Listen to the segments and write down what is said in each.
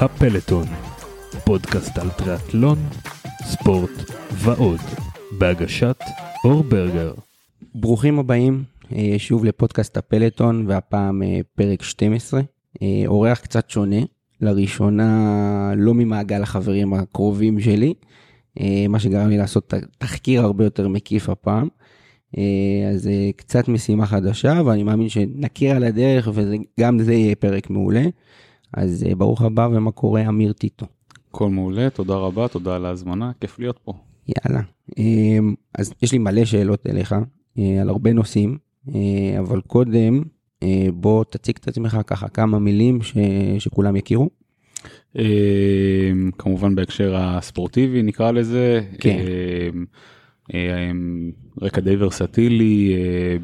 הפלטון, פודקאסט על טריאטלון, ספורט ועוד, בהגשת אור ברגר. ברוכים הבאים אה, שוב לפודקאסט הפלטון והפעם אה, פרק 12. אה, אורח קצת שונה, לראשונה לא ממעגל החברים הקרובים שלי, מה שגרם לי לעשות תחקיר הרבה יותר מקיף הפעם. אז קצת משימה חדשה ואני מאמין שנכיר על הדרך וגם זה יהיה פרק מעולה. אז ברוך הבא ומה קורה אמיר טיטו. הכל מעולה, תודה רבה, תודה על ההזמנה, כיף להיות פה. יאללה. אז יש לי מלא שאלות אליך על הרבה נושאים, אבל קודם בוא תציג את עצמך ככה כמה מילים ש... שכולם יכירו. כמובן בהקשר הספורטיבי נקרא לזה. כן. רקע די ורסטילי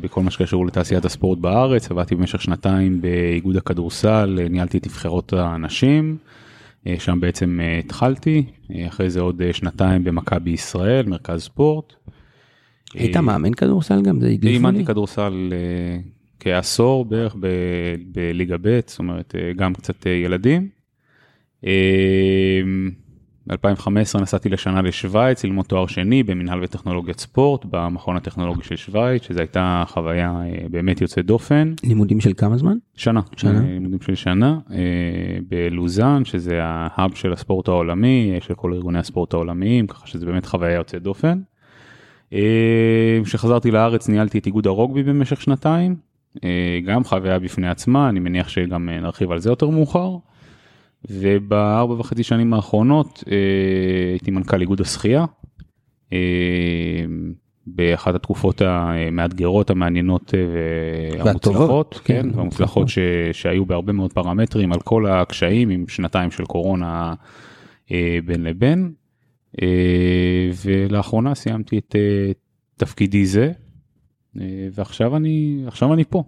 בכל מה שקשור לתעשיית הספורט בארץ, עבדתי במשך שנתיים באיגוד הכדורסל, ניהלתי את נבחרות הנשים, שם בעצם התחלתי, אחרי זה עוד שנתיים במכבי ישראל, מרכז ספורט. היית מאמן כדורסל גם? זה הדליף לי. אימנתי כדורסל כעשור בערך בליגה ב', זאת אומרת גם קצת ילדים. ב-2015 נסעתי לשנה לשוויץ ללמוד תואר שני במנהל וטכנולוגיית ספורט במכון הטכנולוגי של שוויץ שזו הייתה חוויה באמת יוצאת דופן. לימודים של כמה זמן? שנה. שנה. לימודים של שנה בלוזאן שזה ההאב של הספורט העולמי של כל ארגוני הספורט העולמיים ככה שזה באמת חוויה יוצאת דופן. כשחזרתי לארץ ניהלתי את איגוד הרוגבי במשך שנתיים גם חוויה בפני עצמה אני מניח שגם נרחיב על זה יותר מאוחר. ובארבע וחצי שנים האחרונות הייתי מנכ"ל איגוד השחייה. באחת התקופות המאתגרות המעניינות והמוצלחות, כן, והמוצלחות שהיו בהרבה מאוד פרמטרים על כל הקשיים עם שנתיים של קורונה בין לבין. ולאחרונה סיימתי את תפקידי זה ועכשיו אני עכשיו אני פה.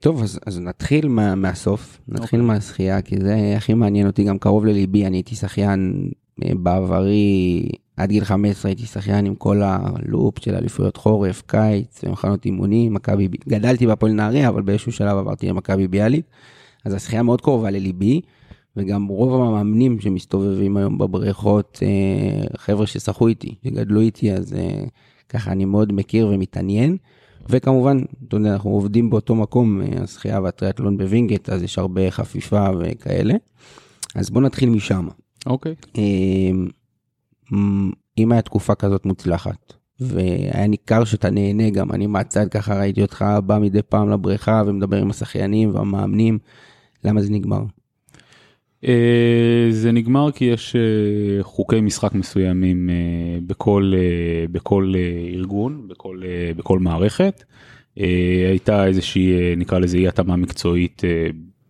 טוב אז, אז נתחיל מה, מהסוף נתחיל okay. מהשחייה כי זה הכי מעניין אותי גם קרוב לליבי אני הייתי שחיין בעברי עד גיל 15 הייתי שחיין עם כל הלופ של אליפויות חורף קיץ ומחנות אימונים מכבי גדלתי בהפועל נהריה אבל באיזשהו שלב עברתי למכבי ביאליק אז השחייה מאוד קרובה לליבי וגם רוב המאמנים שמסתובבים היום בבריכות חבר'ה ששחו איתי שגדלו איתי אז ככה אני מאוד מכיר ומתעניין. וכמובן, אתה יודע, אנחנו עובדים באותו מקום, השחייה והטריאטלון בווינגייט, אז יש הרבה חפיפה וכאלה. אז בוא נתחיל משם. אוקיי. Okay. אם היה תקופה כזאת מוצלחת, והיה ניכר שאתה נהנה גם, אני מהצד ככה ראיתי אותך בא מדי פעם לבריכה ומדבר עם השחיינים והמאמנים, למה זה נגמר? זה נגמר כי יש חוקי משחק מסוימים בכל בכל ארגון בכל בכל מערכת. הייתה איזושהי נקרא לזה אי התאמה מקצועית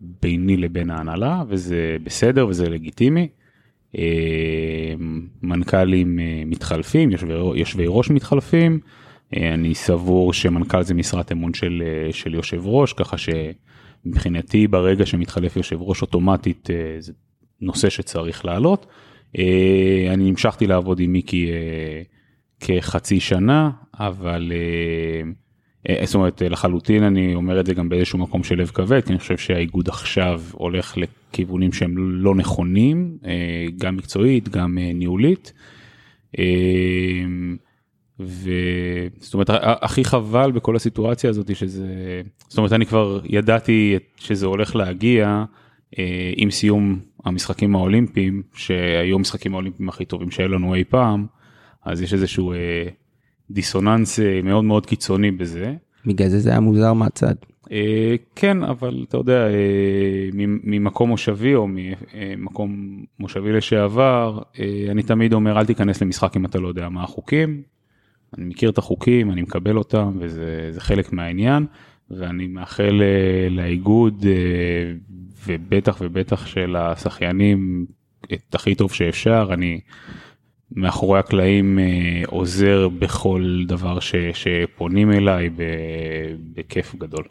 ביני לבין ההנהלה וזה בסדר וזה לגיטימי. מנכ"לים מתחלפים יושבי, יושבי ראש מתחלפים. אני סבור שמנכ"ל זה משרת אמון של, של יושב ראש ככה ש... מבחינתי ברגע שמתחלף יושב ראש אוטומטית זה נושא שצריך לעלות. אני המשכתי לעבוד עם מיקי כחצי שנה אבל זאת אומרת לחלוטין אני אומר את זה גם באיזשהו מקום של לב כבד כי אני חושב שהאיגוד עכשיו הולך לכיוונים שהם לא נכונים גם מקצועית גם ניהולית. וזאת אומרת הכי חבל בכל הסיטואציה הזאת שזה זאת אומרת אני כבר ידעתי שזה הולך להגיע אה, עם סיום המשחקים האולימפיים שהיו המשחקים האולימפיים הכי טובים שהיו לנו אי פעם אז יש איזשהו אה, דיסוננס אה, מאוד מאוד קיצוני בזה. בגלל זה זה היה מוזר מהצד. אה, כן אבל אתה יודע אה, ממקום מושבי או ממקום מושבי לשעבר אה, אני תמיד אומר אל תיכנס למשחק אם אתה לא יודע מה החוקים. אני מכיר את החוקים, אני מקבל אותם וזה חלק מהעניין ואני מאחל לאיגוד ובטח ובטח של השחיינים את הכי טוב שאפשר, אני מאחורי הקלעים עוזר בכל דבר ש, שפונים אליי בכיף גדול.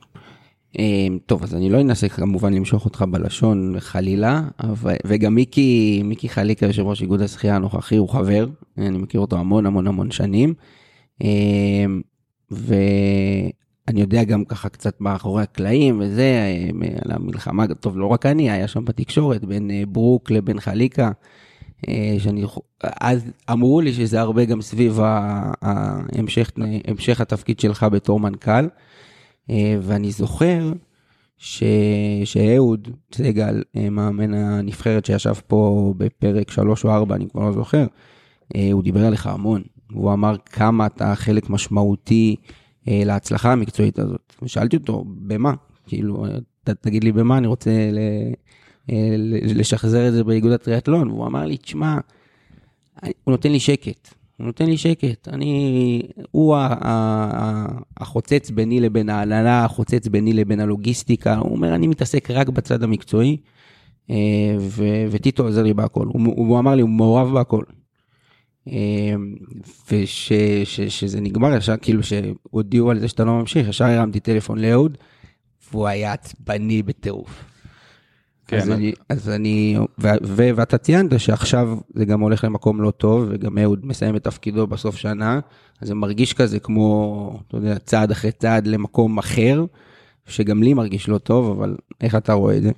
טוב אז אני לא אנסה כמובן למשוך אותך בלשון חלילה אבל וגם מיקי מיקי חליקה יושב ראש איגוד השחייה הנוכחי הוא חבר אני מכיר אותו המון המון המון שנים. אני יודע גם ככה קצת מאחורי הקלעים וזה, אה, על המלחמה, טוב, לא רק אני, היה שם בתקשורת בין אה, ברוק לבין חליקה, אה, שאני, אז אמרו לי שזה הרבה גם סביב ההמשך, המשך התפקיד שלך בתור מנכ"ל, ואני זוכר ש, שאהוד סגל, מאמן הנבחרת שישב פה בפרק 3 או 4, אני כבר לא זוכר, הוא דיבר עליך המון. הוא אמר כמה אתה חלק משמעותי אה, להצלחה המקצועית הזאת. ושאלתי אותו, במה? כאילו, ת, תגיד לי במה אני רוצה ל, אה, לשחזר את זה באיגוד הטריאטלון. והוא אמר לי, תשמע, הוא נותן לי שקט. הוא נותן לי שקט. אני, הוא החוצץ ביני לבין ההנהלה, החוצץ ביני לבין הלוגיסטיקה. הוא אומר, אני מתעסק רק בצד המקצועי, אה, וטיטו עוזר לי בהכל. הוא, הוא אמר לי, הוא מעורב בהכל. ושזה נגמר ישר, כאילו שהודיעו על זה שאתה לא ממשיך, ישר הרמתי טלפון לאהוד, והוא היה עצבני בטירוף. כן. אז אני, אז אני ו, ו, ואתה ציינת שעכשיו זה גם הולך למקום לא טוב, וגם אהוד מסיים את תפקידו בסוף שנה, אז זה מרגיש כזה כמו, אתה יודע, צעד אחרי צעד למקום אחר, שגם לי מרגיש לא טוב, אבל איך אתה רואה את זה?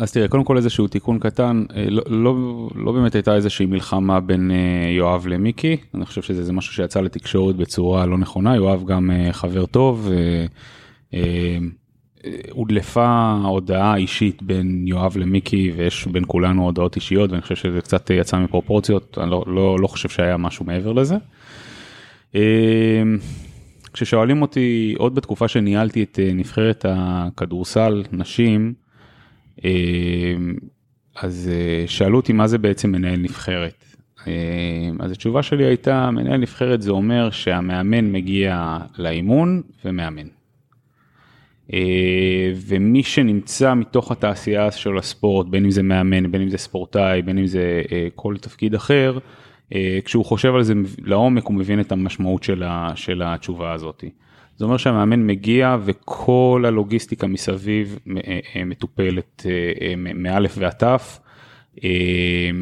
אז תראה, קודם כל איזשהו תיקון קטן, אה, לא, לא, לא באמת הייתה איזושהי מלחמה בין אה, יואב למיקי, אני חושב שזה משהו שיצא לתקשורת בצורה לא נכונה, יואב גם אה, חבר טוב, הודלפה הודעה אישית בין יואב למיקי ויש בין כולנו הודעות אישיות ואני חושב שזה קצת יצא מפרופורציות, אני לא, לא, לא חושב שהיה משהו מעבר לזה. כששואלים אותי עוד בתקופה שניהלתי את נבחרת הכדורסל נשים, אז אה, שאלו אותי מה זה בעצם מנהל נבחרת. אמ, אז התשובה שלי הייתה מנהל נבחרת זה אומר שהמאמן מגיע לאימון ומאמן. אמ, ומי שנמצא מתוך התעשייה של הספורט בין אם זה מאמן בין אם זה ספורטאי בין אם זה אה, כל תפקיד אחר אה, כשהוא חושב על זה לעומק הוא מבין את המשמעות של התשובה הזאתי. זה אומר שהמאמן מגיע וכל הלוגיסטיקה מסביב אה, אה, מטופלת אה, מאלף ועד תף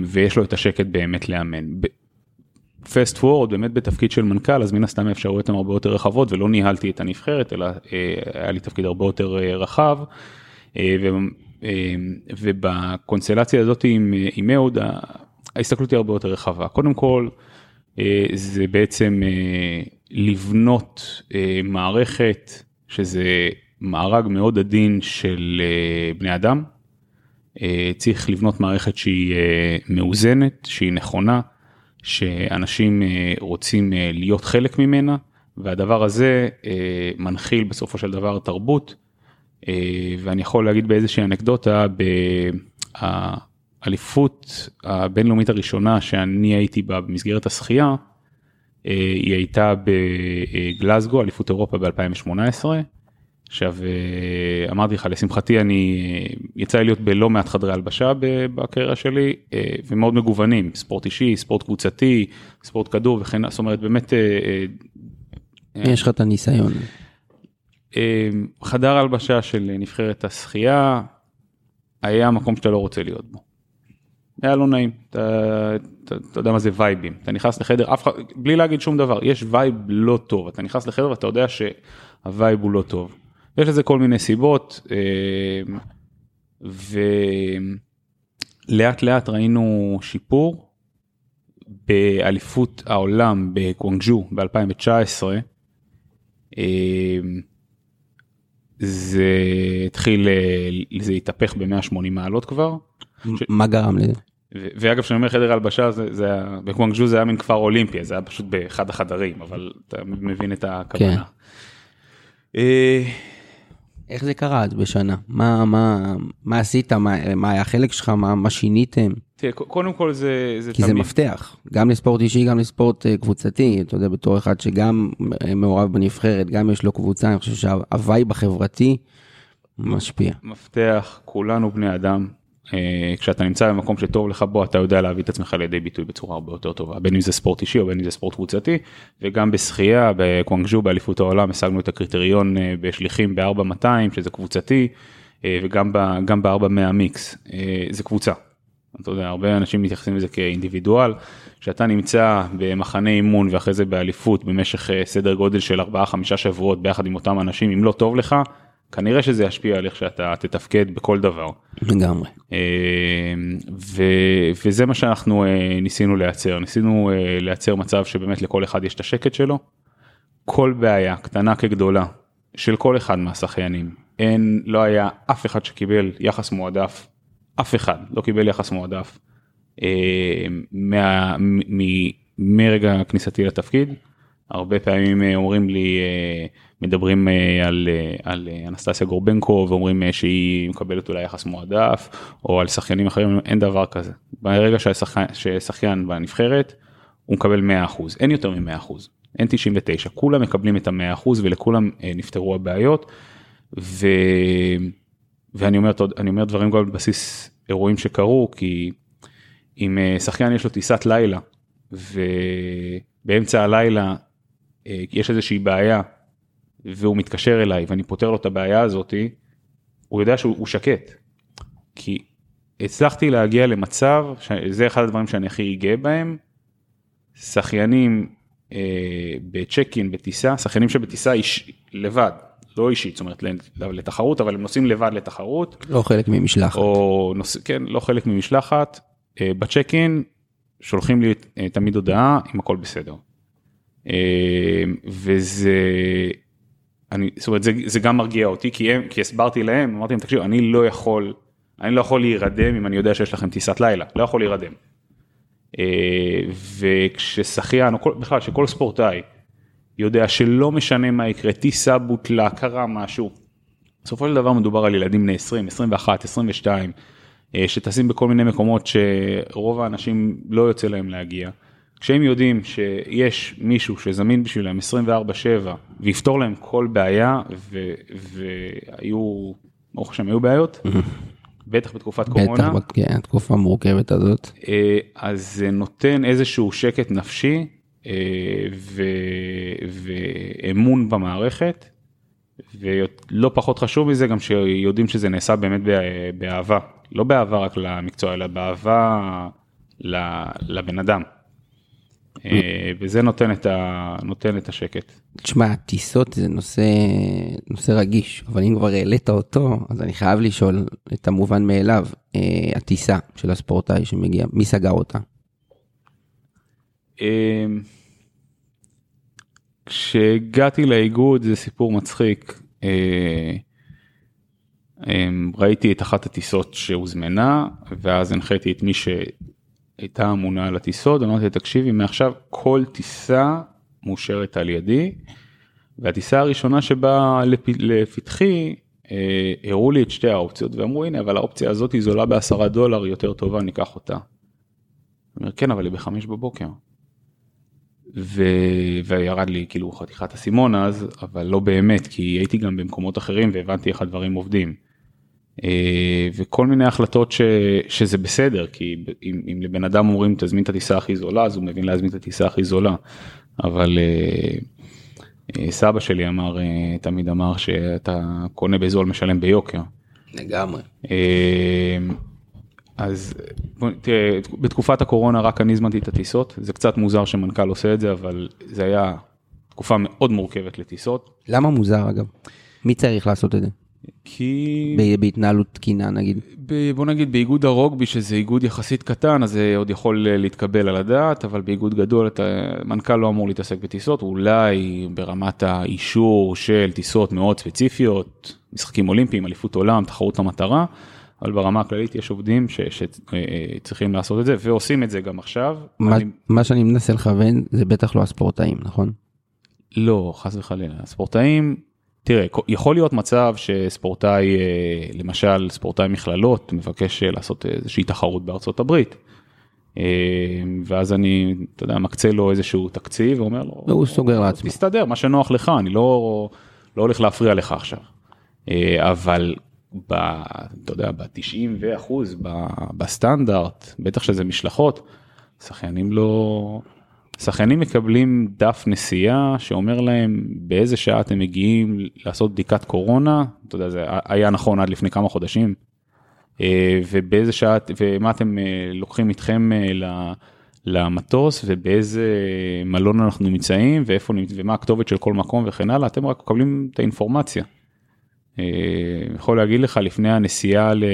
ויש לו את השקט באמת לאמן. פסט פורד באמת בתפקיד של מנכ"ל אז מן הסתם האפשרויות הן הרבה יותר רחבות ולא ניהלתי את הנבחרת אלא היה לי תפקיד הרבה יותר רחב. ובקונסטלציה הזאת עם, עם אהוד ההסתכלות היא הרבה יותר רחבה קודם כל זה בעצם לבנות אה, מערכת שזה מארג מאוד עדין של אה, בני אדם. אה, צריך לבנות מערכת שהיא אה, מאוזנת, שהיא נכונה, שאנשים אה, רוצים אה, להיות חלק ממנה, והדבר הזה אה, מנחיל בסופו של דבר תרבות. אה, ואני יכול להגיד באיזושהי אנקדוטה, באליפות הבינלאומית הראשונה שאני הייתי בה במסגרת השחייה, היא הייתה בגלסגו, אליפות אירופה ב-2018. עכשיו אה, אמרתי לך לשמחתי אני יצא לי להיות בלא מעט חדרי הלבשה בקריירה שלי אה, ומאוד מגוונים ספורט אישי ספורט קבוצתי ספורט כדור וכן זאת אומרת באמת. יש לך את הניסיון. חדר הלבשה של נבחרת השחייה היה מקום שאתה לא רוצה להיות בו. היה לא נעים, אתה, אתה, אתה יודע מה זה וייבים, אתה נכנס לחדר, אף אחד, בלי להגיד שום דבר, יש vibe לא טוב, אתה נכנס לחדר ואתה יודע שה vibe הוא לא טוב. יש לזה כל מיני סיבות, אה, ולאט לאט ראינו שיפור באליפות העולם בקוונג'ו ב-2019. אה, זה התחיל, זה התהפך ב-180 מעלות כבר. מה גרם לזה? ואגב כשאני אומר חדר הלבשה זה, זה היה בקוואנג'ו זה היה מין כפר אולימפי זה היה פשוט באחד החדרים אבל אתה מבין את הכוונה. כן. אה, איך זה קרה אז בשנה מה מה מה עשית מה, מה היה החלק שלך מה, מה שיניתם. תראה, קודם כל זה, זה כי תמיד... זה מפתח גם לספורט אישי גם לספורט uh, קבוצתי אתה יודע בתור אחד שגם uh, מעורב בנבחרת גם יש לו קבוצה אני חושב שהווייב החברתי משפיע. מפתח כולנו בני אדם אה, כשאתה נמצא במקום שטוב לך בו אתה יודע להביא את עצמך לידי ביטוי בצורה הרבה יותר טובה בין אם זה ספורט אישי או בין אם זה ספורט קבוצתי. וגם בשחייה בקוואנג'ו באליפות העולם השגנו את הקריטריון אה, בשליחים ב-4200 שזה קבוצתי אה, וגם ב-400 מיקס. זה קבוצה. אתה יודע, הרבה אנשים מתייחסים לזה כאינדיבידואל, שאתה נמצא במחנה אימון ואחרי זה באליפות במשך אה, סדר גודל של 4-5 שבועות ביחד עם אותם אנשים, אם לא טוב לך, כנראה שזה ישפיע על איך שאתה תתפקד בכל דבר. לגמרי. אה, ו, וזה מה שאנחנו אה, ניסינו לייצר, ניסינו לייצר מצב שבאמת לכל אחד יש את השקט שלו. כל בעיה, קטנה כגדולה, של כל אחד מהשחיינים, אין, לא היה אף אחד שקיבל יחס מועדף, אף אחד לא קיבל יחס מועדף אה, מה, מ, מ, מרגע כניסתי לתפקיד. הרבה פעמים אה, אומרים לי, אה, מדברים אה, על, על אנסטסיה גורבנקו ואומרים שהיא מקבלת אולי יחס מועדף, או על שחיינים אחרים, אין דבר כזה. ברגע ששחיין בנבחרת, הוא מקבל 100%, אין יותר מ-100%, אין 99, כולם מקבלים את ה-100% ולכולם נפתרו הבעיות. ו... ואני אומר, אומר דברים גם על בסיס אירועים שקרו, כי אם אה, שחיין יש לו טיסת לילה, ובאמצע הלילה אה, יש איזושהי בעיה, והוא מתקשר אליי ואני פותר לו את הבעיה הזאתי, הוא יודע שהוא שקט. כי הצלחתי להגיע למצב, זה אחד הדברים שאני הכי גאה בהם, שחיינים אה, בצ'ק אין בטיסה, שחיינים שבטיסה איש, לבד, לא אישית, זאת אומרת לתחרות, אבל הם נוסעים לבד לתחרות. לא חלק ממשלחת. או נוס... כן, לא חלק ממשלחת. אה, בצ'ק אין שולחים לי אה, תמיד הודעה אם הכל בסדר. אה, וזה, אני, זאת אומרת, זה, זה גם מרגיע אותי, כי, הם, כי הסברתי להם, אמרתי להם, תקשיבו, אני לא יכול, אני לא יכול להירדם אם אני יודע שיש לכם טיסת לילה, לא יכול להירדם. וכששחיין, או כל, בכלל, שכל ספורטאי, יודע שלא משנה מה יקרה, טיסה בוטלה, קרה משהו. בסופו של דבר מדובר על ילדים בני 20, 21, 22, שטסים בכל מיני מקומות שרוב האנשים לא יוצא להם להגיע. כשהם יודעים שיש מישהו שזמין בשבילם 24/7 ויפתור להם כל בעיה והיו, ברוך השם היו בעיות, בטח בתקופת קורונה. בטח, כן, התקופה המורכבת הזאת. אה, אז זה נותן איזשהו שקט נפשי אה, ו, ואמון במערכת, ולא פחות חשוב מזה גם שיודעים שזה נעשה באמת באהבה, לא באהבה רק למקצוע אלא באהבה לבן אדם. אה, וזה נותן את, ה, נותן את השקט. תשמע, טיסות זה נושא, נושא רגיש, אבל אם כבר העלית אותו, אז אני חייב לשאול את המובן מאליו, אה, הטיסה של הספורטאי שמגיע, מי סגר אותה? אמ, כשהגעתי לאיגוד זה סיפור מצחיק. אה, ראיתי את אחת הטיסות שהוזמנה ואז הנחיתי את מי שהייתה אמונה על הטיסות אמרתי תקשיבי מעכשיו כל טיסה מאושרת על ידי. והטיסה הראשונה שבאה לפתחי אה, הראו לי את שתי האופציות ואמרו הנה אבל האופציה הזאת היא זולה בעשרה דולר יותר טובה ניקח אותה. אני אומר כן אבל היא בחמש בבוקר. ו... וירד לי כאילו חתיכת אסימון אז, אבל לא באמת, כי הייתי גם במקומות אחרים והבנתי איך הדברים עובדים. אה, וכל מיני החלטות ש... שזה בסדר, כי אם, אם לבן אדם אומרים תזמין את הטיסה הכי זולה, אז הוא מבין להזמין את הטיסה הכי זולה. אבל אה, אה, סבא שלי אמר, תמיד אמר שאתה קונה בזול משלם ביוקר. לגמרי. אז תראה, בתקופת הקורונה רק אני הזמנתי את הטיסות, זה קצת מוזר שמנכ"ל עושה את זה, אבל זה היה תקופה מאוד מורכבת לטיסות. למה מוזר אגב? מי צריך לעשות את זה? כי... בהתנהלות תקינה נגיד. ב, בוא נגיד באיגוד הרוגבי שזה איגוד יחסית קטן אז זה עוד יכול להתקבל על הדעת אבל באיגוד גדול אתה מנכ"ל לא אמור להתעסק בטיסות אולי ברמת האישור של טיסות מאוד ספציפיות משחקים אולימפיים אליפות עולם תחרות המטרה אבל ברמה הכללית יש עובדים שצריכים לעשות את זה ועושים את זה גם עכשיו. מה, אני... מה שאני מנסה לכוון זה בטח לא הספורטאים נכון? לא חס וחלילה הספורטאים תראה יכול להיות מצב שספורטאי אה, למשל ספורטאי מכללות מבקש לעשות איזושהי תחרות בארצות הברית. אה, ואז אני אתה יודע מקצה לו איזשהו תקציב ואומר לו והוא סוגר לעצמו תסתדר מה שנוח לך אני לא לא הולך להפריע לך עכשיו. אה, אבל ב, אתה יודע, ב-90 ואחוז בסטנדרט, בטח שזה משלחות, שחיינים לא... שחיינים מקבלים דף נסיעה שאומר להם באיזה שעה אתם מגיעים לעשות בדיקת קורונה, אתה יודע, זה היה נכון עד לפני כמה חודשים. אה, ובאיזה שעת, ומה אתם אה, לוקחים איתכם אה, למטוס, ובאיזה מלון אנחנו נמצאים, ואיפה, ומה הכתובת של כל מקום? וכן הלאה, אתם רק מקבלים את האינפורמציה. יכול להגיד לך לפני הנסיעה ל...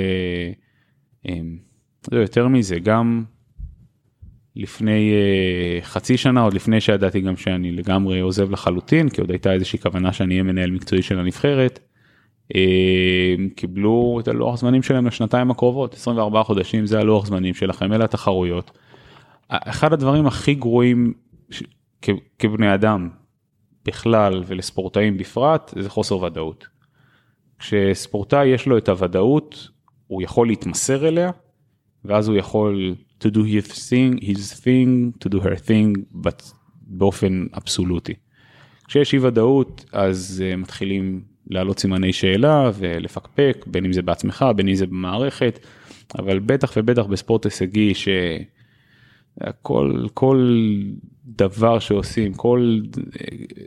לא, יותר מזה, גם לפני uh, חצי שנה, עוד לפני שידעתי גם שאני לגמרי עוזב לחלוטין, כי עוד הייתה איזושהי כוונה שאני אהיה מנהל מקצועי של הנבחרת, uh, קיבלו את הלוח זמנים שלהם לשנתיים הקרובות, 24 חודשים זה הלוח זמנים שלכם, אלה התחרויות. אחד הדברים הכי גרועים ש... כ... כבני אדם בכלל ולספורטאים בפרט, זה חוסר ודאות. כשספורטאי יש לו את הוודאות, הוא יכול להתמסר אליה, ואז הוא יכול to do his thing, his thing, to do her thing, but באופן אבסולוטי. כשיש אי ודאות אז uh, מתחילים להעלות סימני שאלה ולפקפק, בין אם זה בעצמך, בין אם זה במערכת, אבל בטח ובטח בספורט הישגי שכל כל דבר שעושים, כל,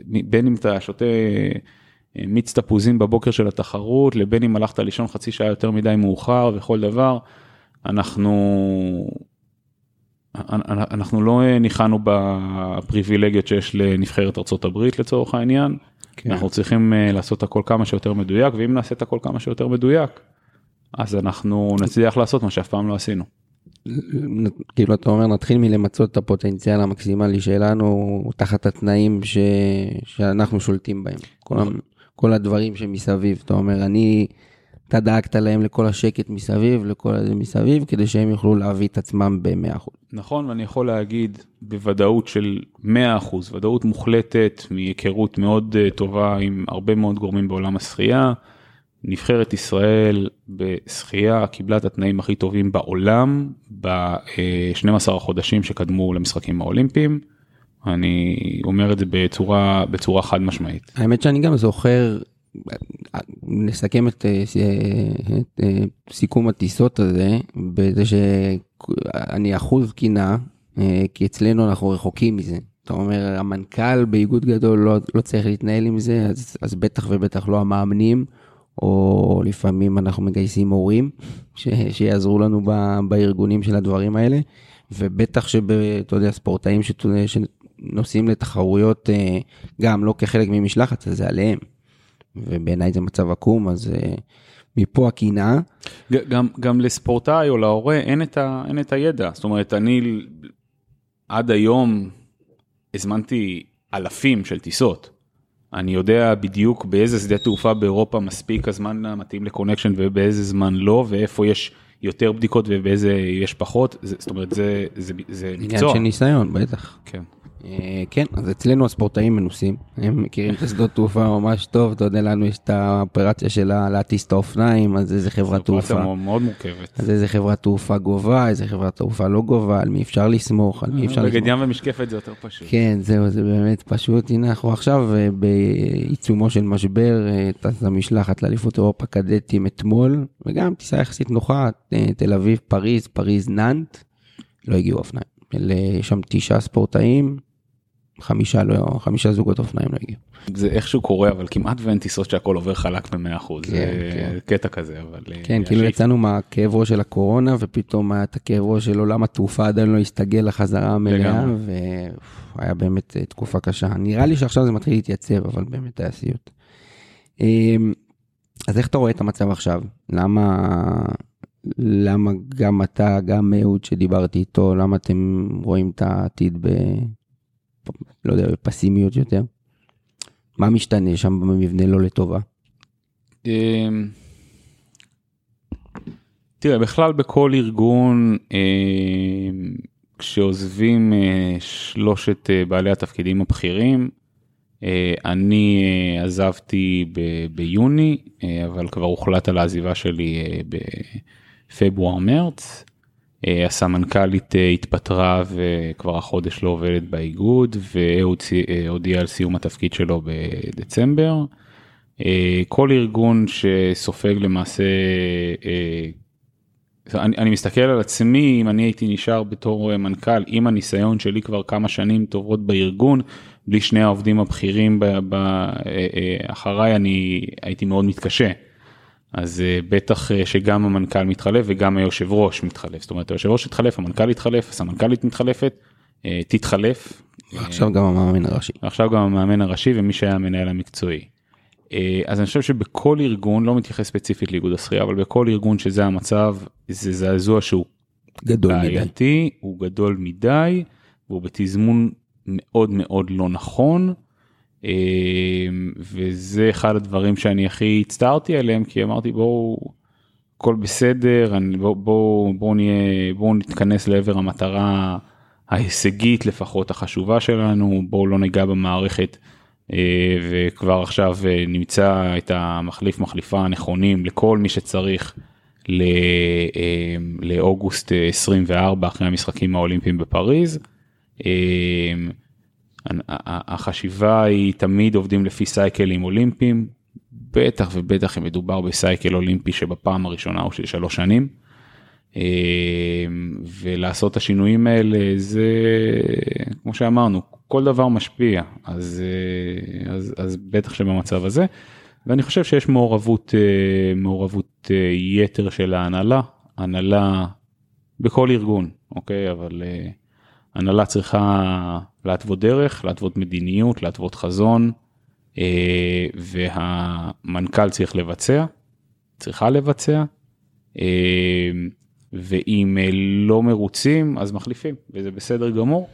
בין אם אתה שותה אה, מיץ תפוזים בבוקר של התחרות, לבין אם הלכת לישון חצי שעה יותר מדי מאוחר וכל דבר, אנחנו אנחנו לא ניחנו בפריבילגיות שיש לנבחרת ארה"ב לצורך העניין, כן. אנחנו צריכים אה, לעשות הכל כמה שיותר מדויק, ואם נעשה את הכל כמה שיותר מדויק, אז אנחנו נצליח לעשות מה שאף פעם לא עשינו. כאילו אתה אומר נתחיל מלמצות את הפוטנציאל המקסימלי שלנו תחת התנאים ש... שאנחנו שולטים בהם. כל, נכון. כל הדברים שמסביב, אתה אומר אני אתה דאגת להם לכל השקט מסביב, לכל הזה מסביב, כדי שהם יוכלו להביא את עצמם ב-100%. נכון, ואני יכול להגיד בוודאות של 100%, ודאות מוחלטת מהיכרות מאוד אה, טובה עם הרבה מאוד גורמים בעולם השחייה. נבחרת ישראל בשחייה קיבלה את התנאים הכי טובים בעולם ב-12 החודשים שקדמו למשחקים האולימפיים. אני אומר את זה בצורה, בצורה חד משמעית. האמת שאני גם זוכר נסכם את, אה, את אה, סיכום הטיסות הזה בזה שאני אחוז קינה, אה, כי אצלנו אנחנו רחוקים מזה. אתה אומר, המנכ"ל באיגוד גדול לא, לא צריך להתנהל עם זה, אז, אז בטח ובטח לא המאמנים, או לפעמים אנחנו מגייסים הורים ש, שיעזרו לנו ב, בארגונים של הדברים האלה, ובטח שאתה יודע, ספורטאים שנוסעים לתחרויות גם לא כחלק ממשלחת, זה עליהם. ובעיניי זה מצב עקום, אז uh, מפה הקנאה. גם, גם לספורטאי או להורה אין את, ה, אין את הידע, זאת אומרת, אני עד היום הזמנתי אלפים של טיסות. אני יודע בדיוק באיזה שדה תעופה באירופה מספיק הזמן המתאים לקונקשן ובאיזה זמן לא, ואיפה יש יותר בדיקות ובאיזה יש פחות, זאת אומרת, זה, זה, זה מקצוע. עניין של ניסיון, בטח. כן. אה, כן, אז אצלנו הספורטאים מנוסים, הם מכירים את השדות תעופה ממש טוב, אתה יודע, לנו יש את האופרציה של להטיס את האופניים, אז איזה חברת תעופה. אופרציה מאוד מורכבת. אז איזה חברת תעופה גובה, איזה חברת תעופה לא גובה, על מי אפשר לסמוך, על מי אפשר לסמוך. בגד ים ומשקפת זה יותר פשוט. כן, זהו, זה באמת פשוט. הנה, אנחנו עכשיו אה, בעיצומו של משבר, אה, טסה משלחת לאליפות אירופה קדטים אתמול, וגם טיסה יחסית נוחה, תל אביב, פריז, פריז, נאנט, לא הגיעו אופניים. יש שם תשעה ספורטאים, חמישה לא, חמישה זוגות אופניים לא הגיעו. זה איכשהו קורה אבל כמעט ואין טיסות שהכל עובר חלק ב-100% כן, זה כן. קטע כזה אבל אה, כן כאילו יצאנו מהכאב ראש של הקורונה ופתאום היה את הכאב ראש של עולם התעופה עדיין לא הסתגל לחזרה המלאה והיה באמת אה, תקופה קשה נראה לי שעכשיו זה מתחיל להתייצב אבל באמת היה סיוט. אמ, אז איך אתה רואה את המצב עכשיו למה למה גם אתה גם אהוד שדיברתי איתו למה אתם רואים את העתיד ב... לא יודע, פסימיות יותר? מה משתנה שם במבנה לא לטובה? אמ, תראה, בכלל בכל ארגון, אמ, כשעוזבים אה, שלושת אה, בעלי התפקידים הבכירים, אה, אני עזבתי ביוני, אבל כבר הוחלט על העזיבה שלי בפברואר-מרץ. אה, הסמנכ"לית אה, התפטרה וכבר החודש לא עובדת באיגוד והודיע אה, על סיום התפקיד שלו בדצמבר. כל ארגון שסופג למעשה, אני, אני מסתכל על עצמי אם אני הייתי נשאר בתור מנכ"ל עם הניסיון שלי כבר כמה שנים טובות בארגון, בלי שני העובדים הבכירים אחריי אני הייתי מאוד מתקשה. אז אה, בטח אה, שגם המנכ"ל מתחלף וגם היושב ראש מתחלף. זאת אומרת היושב ראש התחלף, המנכ"ל התחלף, הסמנכ"לית מתחלפת, אה, תתחלף. עכשיו גם המאמן הראשי. ועכשיו גם המאמן הראשי ומי שהיה המנהל המקצועי. אז אני חושב שבכל ארגון, לא מתייחס ספציפית לאיגוד השחייה, אבל בכל ארגון שזה המצב, זה זעזוע שהוא גדול מדי. בעייתי, הוא גדול מדי, והוא בתזמון מאוד מאוד לא נכון. אה, וזה אחד הדברים שאני הכי הצטערתי עליהם, כי אמרתי בואו, הכל בסדר, בואו בוא, בוא נהיה, בואו נתכנס לעבר המטרה ההישגית לפחות החשובה שלנו, בואו לא ניגע במערכת. אה, וכבר עכשיו אה, נמצא את המחליף מחליפה הנכונים לכל מי שצריך אה, לאוגוסט אה, 24 אחרי המשחקים האולימפיים בפריז. החשיבה היא תמיד עובדים לפי סייקלים אולימפיים, בטח ובטח אם מדובר בסייקל אולימפי שבפעם הראשונה הוא של שלוש שנים. אה, ולעשות את השינויים האלה זה כמו שאמרנו כל דבר משפיע אז אה, אז אז בטח שבמצב הזה ואני חושב שיש מעורבות אה, מעורבות יתר של ההנהלה הנהלה בכל ארגון אוקיי אבל הנהלה צריכה להתוות דרך להתוות מדיניות להתוות חזון אה, והמנכ"ל צריך לבצע צריכה לבצע. אה, ואם אה, לא מרוצים אז מחליפים וזה בסדר גמור.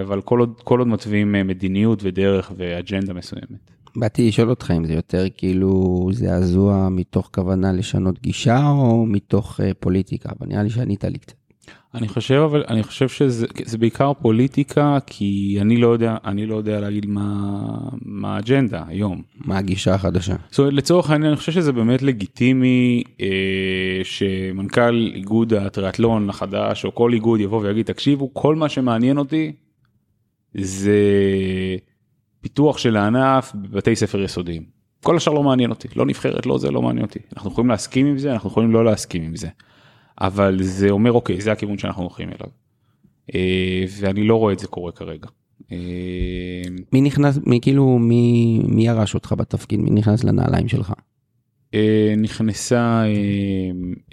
אבל כל עוד כל עוד מתווים מדיניות ודרך ואג'נדה מסוימת. באתי לשאול אותך אם זה יותר כאילו זעזוע מתוך כוונה לשנות גישה או מתוך פוליטיקה, אבל נראה לי שענית לי קצת. אני חושב אבל אני חושב שזה זה בעיקר פוליטיקה כי אני לא יודע אני לא יודע להגיד מה מה האג'נדה היום. מה הגישה החדשה? אומרת, לצורך העניין אני חושב שזה באמת לגיטימי אה, שמנכ"ל איגוד הטריאטלון החדש או כל איגוד יבוא ויגיד תקשיבו כל מה שמעניין אותי זה פיתוח של הענף בבתי ספר יסודיים. כל השאר לא מעניין אותי לא נבחרת לא זה לא מעניין אותי אנחנו יכולים להסכים עם זה אנחנו יכולים לא להסכים עם זה. אבל זה אומר אוקיי זה הכיוון שאנחנו הולכים אליו. אה, ואני לא רואה את זה קורה כרגע. אה, מי נכנס, מי כאילו, מי, מי ירש אותך בתפקיד? מי נכנס לנעליים שלך? אה, נכנסה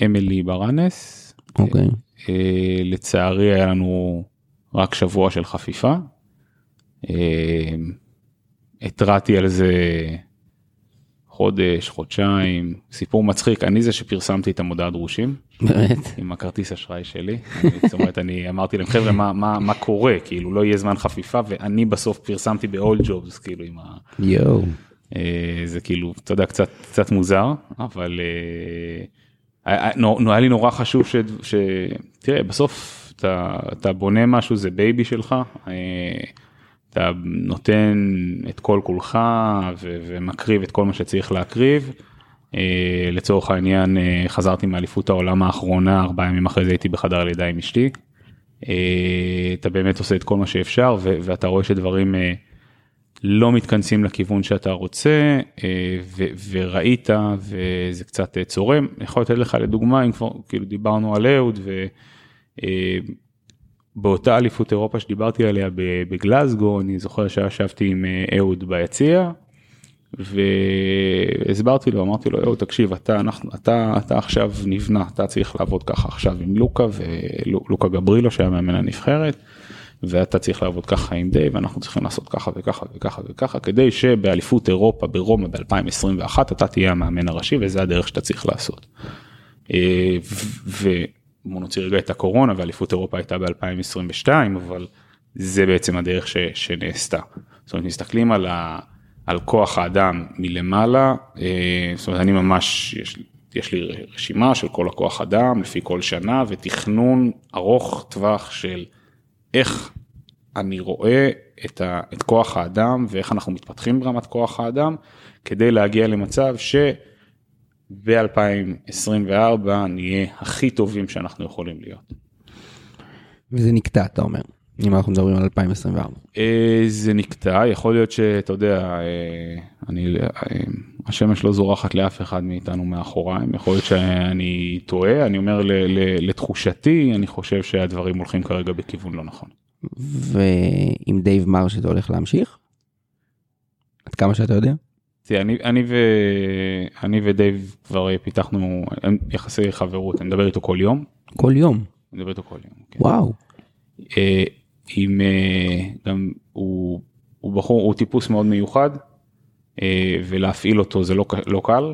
אמילי ברנס, אוקיי. אה, לצערי היה לנו רק שבוע של חפיפה. התרעתי על זה חודש, חודשיים, סיפור מצחיק, אני זה שפרסמתי את המודעת דרושים באמת? עם הכרטיס אשראי שלי. אני- זאת אומרת, אני אמרתי להם חבר'ה מה, מה, מה קורה, כאילו לא יהיה זמן חפיפה ואני בסוף פרסמתי ב-AllJobs כאילו עם ה... יואו. אה, זה כאילו אתה יודע קצת קצת מוזר אבל אה, היה- נו- נו, היה לי נורא חשוב ש... ש... תראה בסוף אתה, אתה בונה משהו זה baby שלך אה, אתה נותן את כל כולך ו... ומקריב את כל מה שצריך להקריב. אה, לצורך העניין אה, חזרתי מאליפות העולם האחרונה ארבעה ימים אחרי זה הייתי בחדר לידה עם אשתי. אה, אתה באמת עושה את כל מה שאפשר ו... ואתה רואה שדברים. אה, לא מתכנסים לכיוון שאתה רוצה אה, ו- וראית וזה קצת אה, צורם. אני יכול לתת לך לדוגמה אם כבר כאילו דיברנו על אהוד ובאותה אליפות אירופה שדיברתי עליה בגלזגו אני זוכר שישבתי עם אה, אהוד ביציע והסברתי לו אמרתי לו אהוד תקשיב אתה אנחנו אתה אתה עכשיו נבנה אתה צריך לעבוד ככה עכשיו עם לוקה ולוקה גברילו שהיה מאמן הנבחרת. ואתה צריך לעבוד ככה עם די ואנחנו צריכים לעשות ככה וככה וככה וככה כדי שבאליפות אירופה ברומא ב-2021 אתה תהיה המאמן הראשי וזה הדרך שאתה צריך לעשות. אה, ו- ובוא נוציא רגע את הקורונה ואליפות אירופה הייתה ב-2022 אבל זה בעצם הדרך ש- שנעשתה. זאת אומרת מסתכלים על, ה- על כוח האדם מלמעלה אה, זאת אומרת אני ממש יש, יש לי רשימה של כל הכוח אדם לפי כל שנה ותכנון ארוך טווח של איך אני רואה את, ה, את כוח האדם ואיך אנחנו מתפתחים ברמת כוח האדם כדי להגיע למצב שב-2024 נהיה הכי טובים שאנחנו יכולים להיות. וזה נקטע, אתה אומר, אם אנחנו מדברים על 2024. אה, זה נקטע, יכול להיות שאתה יודע, אה, אני, אה, השמש לא זורחת לאף אחד מאיתנו מאחוריים, יכול להיות שאני טועה, אני אומר ל, ל, לתחושתי, אני חושב שהדברים הולכים כרגע בכיוון לא נכון. ועם דייב מרש אתה הולך להמשיך? עד כמה שאתה יודע? תראה, אני, אני, ו... אני ודייב כבר פיתחנו יחסי חברות, אני מדבר איתו כל יום. כל יום. אני מדבר איתו כל יום. כן. וואו. אה, עם, אה, גם הוא, הוא בחור, הוא טיפוס מאוד מיוחד, אה, ולהפעיל אותו זה לא, לא קל.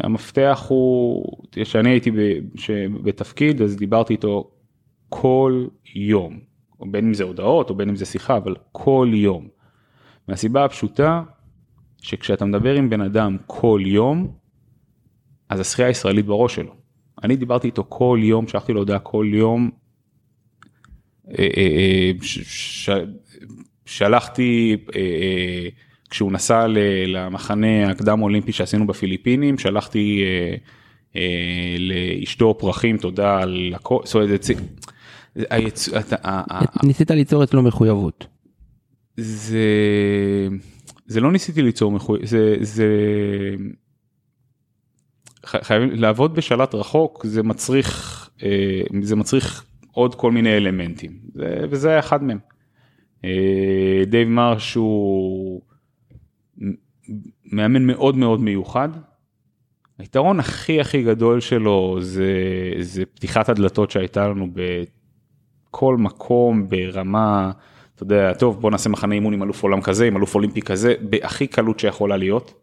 המפתח הוא, כשאני הייתי ב, ש, בתפקיד אז דיברתי איתו כל יום, בין אם זה הודעות או בין אם זה שיחה, אבל כל יום. מהסיבה הפשוטה שכשאתה מדבר עם בן אדם כל יום, אז השחייה הישראלית בראש שלו. אני דיברתי איתו כל יום, שלחתי לו הודעה כל יום. אה, אה, אה, שלחתי, כשהוא נסע למחנה הקדם אולימפי שעשינו בפיליפינים, שלחתי לאשתו פרחים, תודה על הכל, זאת אומרת, ניסית ליצור אצלו מחויבות. זה זה לא ניסיתי ליצור מחויב זה זה חייבים לעבוד בשלט רחוק זה מצריך אה, זה מצריך עוד כל מיני אלמנטים זה, וזה היה אחד מהם. אה, דייב מרש הוא מאמן מאוד מאוד מיוחד. היתרון הכי הכי גדול שלו זה זה פתיחת הדלתות שהייתה לנו בכל מקום ברמה. אתה יודע, טוב בוא נעשה מחנה אימון עם אלוף עולם כזה, עם אלוף אולימפי כזה, בהכי קלות שיכולה להיות.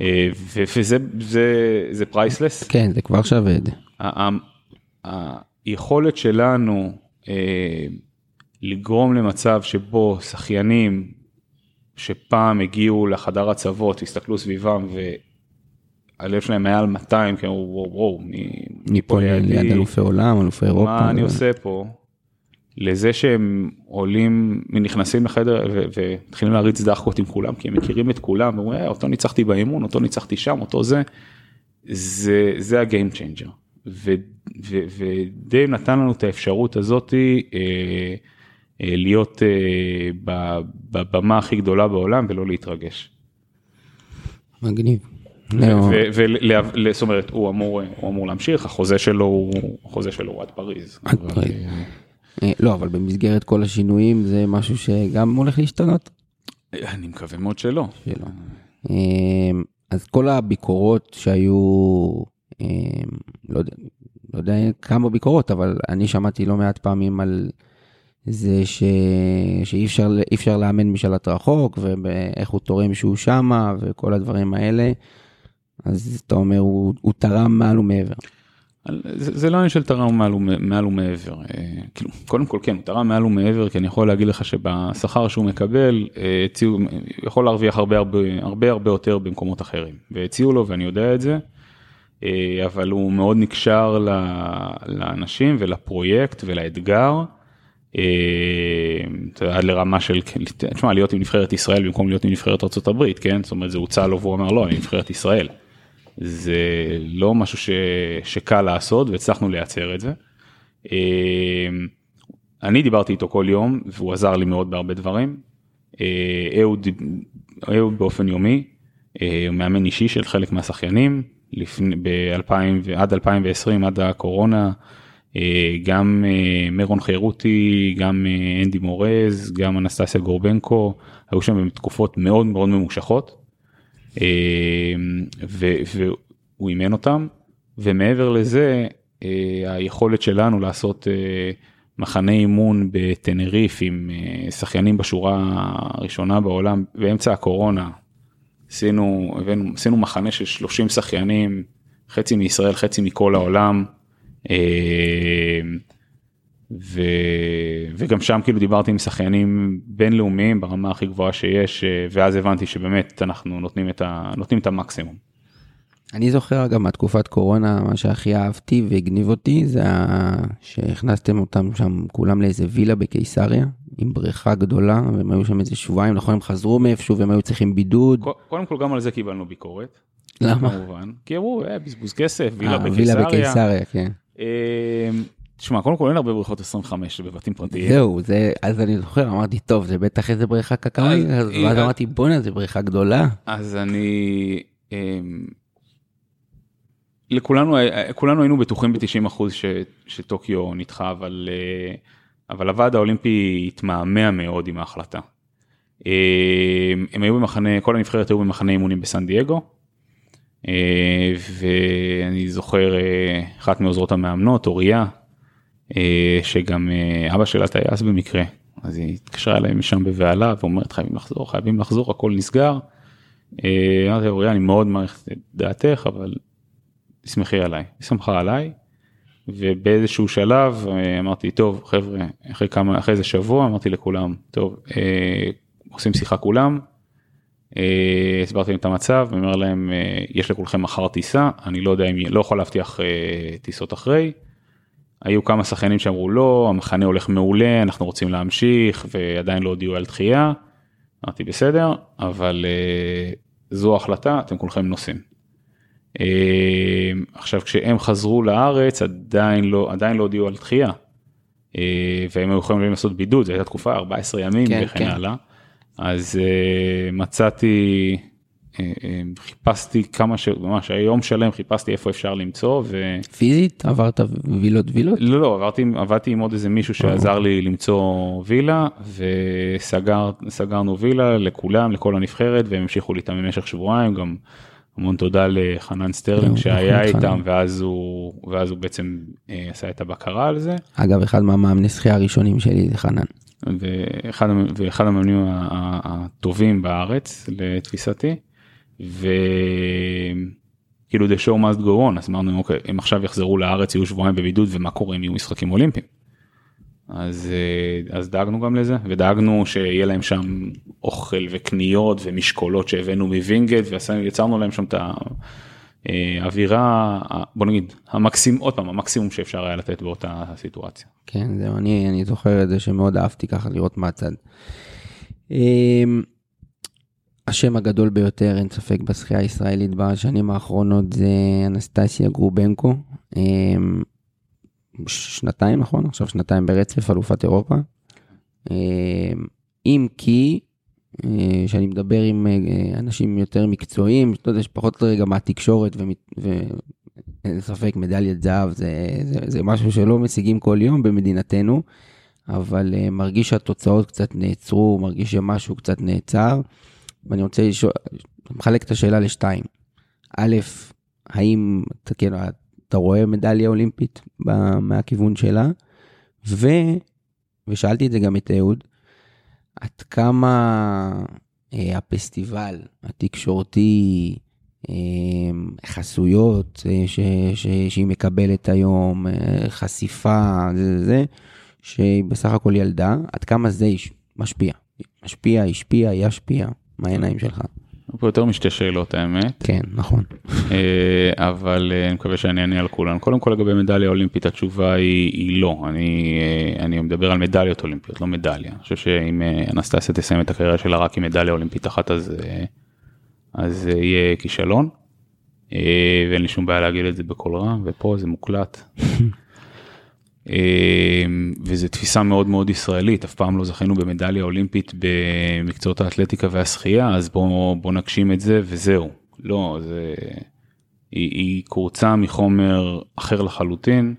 אה, וזה זה, זה פרייסלס. כן, זה כבר שווה את זה. היכולת שלנו אה, לגרום למצב שבו שחיינים שפעם הגיעו לחדר הצוות, הסתכלו סביבם והלב שלהם היה על 200, כי אמרו וואו וואו, מי- מפה פה לידי? ליד אלופי עולם, אלופי אירופה. מה אני עושה פה? לזה שהם עולים, נכנסים לחדר ומתחילים להריץ דחקות עם כולם, כי הם מכירים את כולם, ואומרים, "אה, אותו ניצחתי באימון, אותו ניצחתי שם, אותו זה, זה, זה ה game changer. ודייב נתן לנו את האפשרות הזאתי אה, אה, להיות אה, בבמה הכי גדולה בעולם ולא להתרגש. מגניב. לא, זאת אומרת, הוא אמור, להמשיך, החוזה שלו הוא, עד פריז. עד פריז. אה, אה, לא, אבל במסגרת כל השינויים זה משהו שגם הולך להשתנות. אני מקווה מאוד שלא. שלא. אמ, אז כל הביקורות שהיו, אמ, לא יודע, לא יודע כמה ביקורות, אבל אני שמעתי לא מעט פעמים על זה ש... שאי אפשר, אפשר לאמן משלט רחוק, ואיך הוא תורם שהוא שמה, וכל הדברים האלה. אז אתה אומר, הוא, הוא תרם מעל ומעבר. זה, זה לא עניין של תרם מעל, מעל ומעבר, אה, כאילו, קודם כל כן, תרם מעל ומעבר, כי אני יכול להגיד לך שבשכר שהוא מקבל, אה, הציעו, הוא יכול להרוויח הרבה הרבה הרבה הרבה יותר במקומות אחרים, והציעו לו ואני יודע את זה, אה, אבל הוא מאוד נקשר ל- לאנשים ולפרויקט ולאתגר. אה, עד לרמה של, תשמע, להיות עם נבחרת ישראל במקום להיות עם נבחרת ארה"ב, כן? זאת אומרת, זה הוצע לו והוא אמר לא, אני נבחרת ישראל. זה לא משהו ש... שקל לעשות והצלחנו לייצר את זה. אה, אני דיברתי איתו כל יום והוא עזר לי מאוד בהרבה דברים. אה, אהוד, אהוד באופן יומי, אה, הוא מאמן אישי של חלק מהשחיינים, לפני, ב-2000, עד 2020, עד הקורונה, אה, גם מירון חיירותי, גם אנדי מורז, גם אנסטסיה גורבנקו, היו שם תקופות מאוד מאוד ממושכות. אה, והוא אימן אותם, ומעבר לזה, אה, היכולת שלנו לעשות אה, מחנה אימון בטנריף עם שחיינים בשורה הראשונה בעולם באמצע הקורונה. עשינו, עשינו מחנה של 30 שחיינים, חצי מישראל, חצי מכל העולם. ו... וגם שם כאילו דיברתי עם שחיינים בינלאומיים ברמה הכי גבוהה שיש אה, ואז הבנתי שבאמת אנחנו נותנים את, ה... נותנים את המקסימום. אני זוכר גם מהתקופת קורונה, מה שהכי אהבתי והגניב אותי, זה. שהכנסתם אותם שם כולם לאיזה וילה בקיסריה, עם בריכה גדולה, והם היו שם איזה שבועיים, נכון, הם חזרו מאיפשהו והם היו צריכים בידוד. קודם כל גם על זה קיבלנו ביקורת. למה? כמובן. כי אמרו אה, בזבוז כסף, וילה אה, וילה בקיסריה. בקיסריה, כן. תשמע קודם כל אין הרבה בריכות 25 בבתים פרטיים. זהו, זה, אז אני זוכר, אמרתי, טוב, זה בטח איזה בריכה אז ואז אמרתי, בואנה, זה בריכה גדולה. אז אני אמ, לכולנו כולנו היינו בטוחים ב-90% ש, שטוקיו נדחה אבל אה, אבל הוועד האולימפי התמהמה מאוד עם ההחלטה. אה, הם היו במחנה, כל הנבחרת היו במחנה אימונים בסן דייגו. אה, ואני זוכר אה, אחת מעוזרות המאמנות, אוריה, שגם אה, אבא שלה טייס במקרה, אז היא התקשרה אליי משם בבהלה ואומרת חייבים לחזור, חייבים לחזור, הכל נסגר. אה, אמרתי אוריה, אני מאוד מעריך את דעתך, אבל תסמכי עליי. היא שמחה עליי, ובאיזשהו שלב אה, אמרתי, טוב, חבר'ה, אחרי כמה, אחרי איזה שבוע אמרתי לכולם, טוב, אה, עושים שיחה כולם, אה, הסברתי להם את המצב, ואומר להם, אה, יש לכולכם מחר טיסה, אני לא יודע אם, לא יכול להבטיח אה, טיסות אחרי. היו כמה שחיינים שאמרו לא, המחנה הולך מעולה, אנחנו רוצים להמשיך, ועדיין לא הודיעו על דחייה. אמרתי בסדר, אבל אה, זו ההחלטה, אתם כולכם נוסעים. אה, עכשיו כשהם חזרו לארץ עדיין לא עדיין לא הודיעו על דחייה. אה, והם היו יכולים לעשות בידוד, זו הייתה תקופה 14 ימים כן, וכן כן. הלאה. אז אה, מצאתי, חיפשתי כמה ש... ממש היום שלם חיפשתי איפה אפשר למצוא ו... פיזית עברת וילות וילות? לא לא עברתי עבדתי עם עוד איזה מישהו שעזר לי למצוא וילה וסגרנו וילה לכולם לכל הנבחרת והם המשיכו לי איתם במשך שבועיים גם המון תודה לחנן סטרלינג שהיה איתם. ואז הוא ואז הוא בעצם אה, עשה את הבקרה על זה אגב, אחד מהמאמני שחייה הראשונים שלי זה חנן. ואחד, ואחד המאמנים הטובים בארץ לתפיסתי. וכאילו the show must go on אז אמרנו אוקיי הם עכשיו יחזרו לארץ יהיו שבועיים בבידוד ומה קורה אם יהיו משחקים אולימפיים. אז אה, אז דאגנו גם לזה ודאגנו שיהיה להם שם אוכל וקניות ומשקולות שהבאנו מווינגייט ויצרנו להם שם את האווירה בוא נגיד המקסימום עוד פעם המקסימום שאפשר היה לתת באותה סיטואציה. כן, זהו, אני, אני זוכר את זה שמאוד אהבתי ככה לראות מהצד. השם הגדול ביותר, אין ספק, בשחייה הישראלית בשנים האחרונות זה אנסטסיה גרובנקו. אמ, שנתיים, נכון? עכשיו שנתיים ברצף, אלופת אירופה. אמ, אם כי, אה, שאני מדבר עם אה, אנשים יותר מקצועיים, אתה יודע, שפחות רגע מהתקשורת, ואין ספק, מדליית זהב זה, זה, זה משהו שלא משיגים כל יום במדינתנו, אבל uh, מרגיש שהתוצאות קצת נעצרו, מרגיש שמשהו קצת נעצר, ואני רוצה לשאול, מחלק את השאלה לשתיים. א', האם אתה, כן, אתה רואה מדליה אולימפית מהכיוון שלה? ו, ושאלתי את זה גם את אהוד, עד כמה אה, הפסטיבל התקשורתי, אה, חסויות אה, שהיא מקבלת היום, אה, חשיפה, זה זה שהיא בסך הכל ילדה, עד כמה זה משפיע? משפיע, השפיע, ישפיע, מה העיניים שלך? פה יותר משתי שאלות האמת. כן, נכון. אה, אבל אה, אני מקווה שאני אענה על כולן. קודם כל לגבי מדליה אולימפית התשובה היא, היא לא, אני, אה, אני מדבר על מדליות אולימפיות, לא מדליה. אני חושב שאם אנסטסיה תסיים את הקריירה שלה רק עם מדליה אולימפית אחת אז, אז יהיה כישלון. ואין לי שום בעיה להגיד את זה בקול רם ופה זה מוקלט. אה, וזו תפיסה מאוד מאוד ישראלית, אף פעם לא זכינו במדליה אולימפית במקצועות האתלטיקה והשחייה, אז בואו בוא נגשים את זה וזהו. לא, זה... היא, היא קורצה מחומר אחר לחלוטין,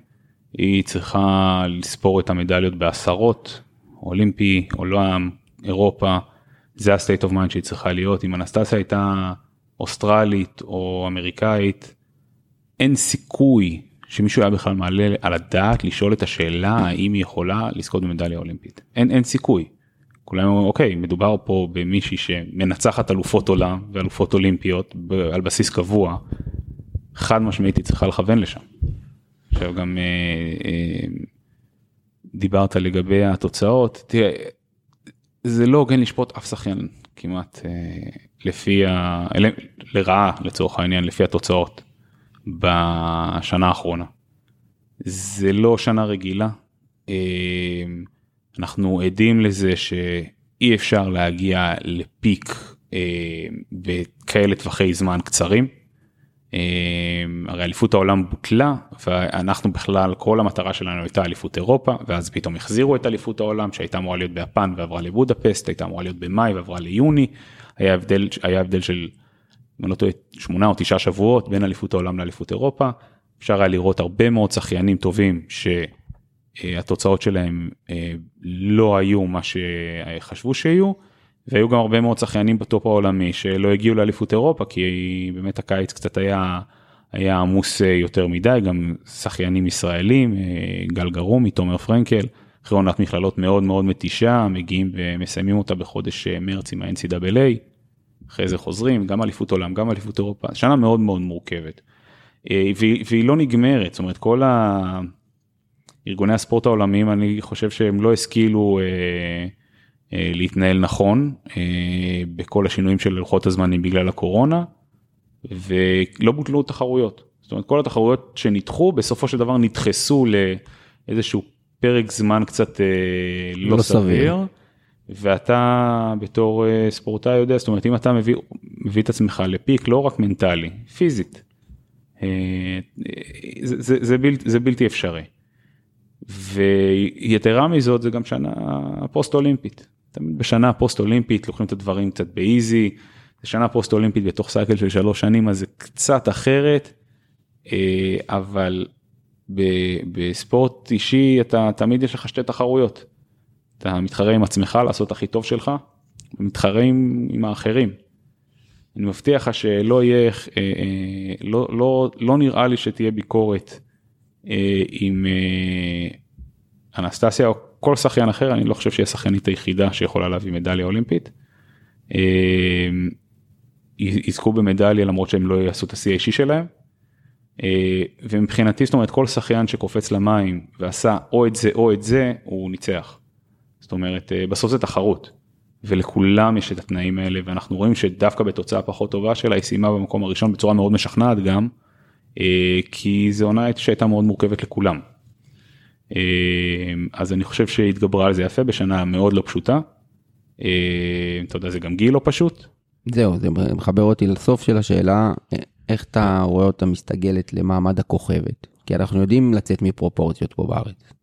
היא צריכה לספור את המדליות בעשרות, אולימפי, עולם, אירופה, זה ה-state of mind שהיא צריכה להיות. אם אנסטסיה הייתה אוסטרלית או אמריקאית, אין סיכוי שמישהו היה בכלל מעלה על הדעת לשאול את השאלה האם היא יכולה לזכות במדליה אולימפית. אין, אין סיכוי. כולם אומרים אוקיי מדובר פה במישהי שמנצחת אלופות עולם ואלופות אולימפיות על בסיס קבוע. חד משמעית היא צריכה לכוון לשם. עכשיו גם אה, אה, דיברת לגבי התוצאות תראה זה לא הוגן לשפוט אף שחיין כמעט אה, לפי ה... לרעה לצורך העניין לפי התוצאות בשנה האחרונה. זה לא שנה רגילה. אה, אנחנו עדים לזה שאי אפשר להגיע לפיק אה, בכאלה טווחי זמן קצרים. אה, הרי אליפות העולם בוטלה ואנחנו בכלל כל המטרה שלנו הייתה אליפות אירופה ואז פתאום החזירו את אליפות העולם שהייתה אמורה להיות ביפן ועברה לבודפסט הייתה אמורה להיות במאי ועברה ליוני היה הבדל היה הבדל של אם אני לא טועה שמונה או תשעה שבועות בין אליפות העולם לאליפות אירופה אפשר היה לראות הרבה מאוד שחיינים טובים שהתוצאות שלהם אה, לא היו מה שחשבו שיהיו והיו גם הרבה מאוד שחיינים בטופ העולמי שלא הגיעו לאליפות אירופה כי באמת הקיץ קצת היה היה עמוס אה, יותר מדי גם שחיינים ישראלים אה, גל גרומי תומר פרנקל אחרי עונת מכללות מאוד מאוד מתישה מגיעים ומסיימים אותה בחודש מרץ עם ה-NCAA. אחרי זה חוזרים גם אליפות עולם גם אליפות אירופה שנה מאוד מאוד מורכבת. והיא, והיא לא נגמרת זאת אומרת כל הארגוני הספורט העולמיים אני חושב שהם לא השכילו. אה, אה, להתנהל נכון אה, בכל השינויים של לוחות הזמנים בגלל הקורונה ולא בוטלו תחרויות. זאת אומרת כל התחרויות שנדחו בסופו של דבר נדחסו לאיזשהו פרק זמן קצת אה, לא, לא סביר. סביר. ואתה בתור ספורטאי יודע זאת אומרת אם אתה מביא, מביא את עצמך לפיק לא רק מנטלי פיזית. זה, זה, זה, בלתי, זה בלתי אפשרי. ויתרה מזאת זה גם שנה פוסט אולימפית תמיד בשנה פוסט אולימפית לוקחים את הדברים קצת ב easy, זה שנה פוסט אולימפית בתוך cycle של שלוש שנים אז זה קצת אחרת, אה, אבל בספורט אישי אתה תמיד יש לך שתי תחרויות. אתה מתחרה עם עצמך לעשות הכי טוב שלך, ומתחרה עם, עם האחרים. אני מבטיח לך שלא יהיה, אה, אה, לא, לא, לא נראה לי שתהיה ביקורת עם אנסטסיה או כל שחיין אחר אני לא חושב שהיא השחיינית היחידה שיכולה להביא מדליה אולימפית. אה, יזכו במדליה למרות שהם לא יעשו את השיא האישי שלהם. אה, ומבחינתי זאת אומרת כל שחיין שקופץ למים ועשה או את זה או את זה הוא ניצח. זאת אומרת אה, בסוף זה תחרות ולכולם יש את התנאים האלה ואנחנו רואים שדווקא בתוצאה פחות טובה שלה היא סיימה במקום הראשון בצורה מאוד משכנעת גם כי זו עונה שהייתה מאוד מורכבת לכולם. אמ, אז אני חושב שהתגברה על זה יפה בשנה מאוד לא פשוטה. אתה יודע זה גם גיל לא פשוט. זהו זה מחבר אותי לסוף של השאלה איך אתה רואה אותה מסתגלת למעמד הכוכבת כי אנחנו יודעים לצאת מפרופורציות פה בארץ.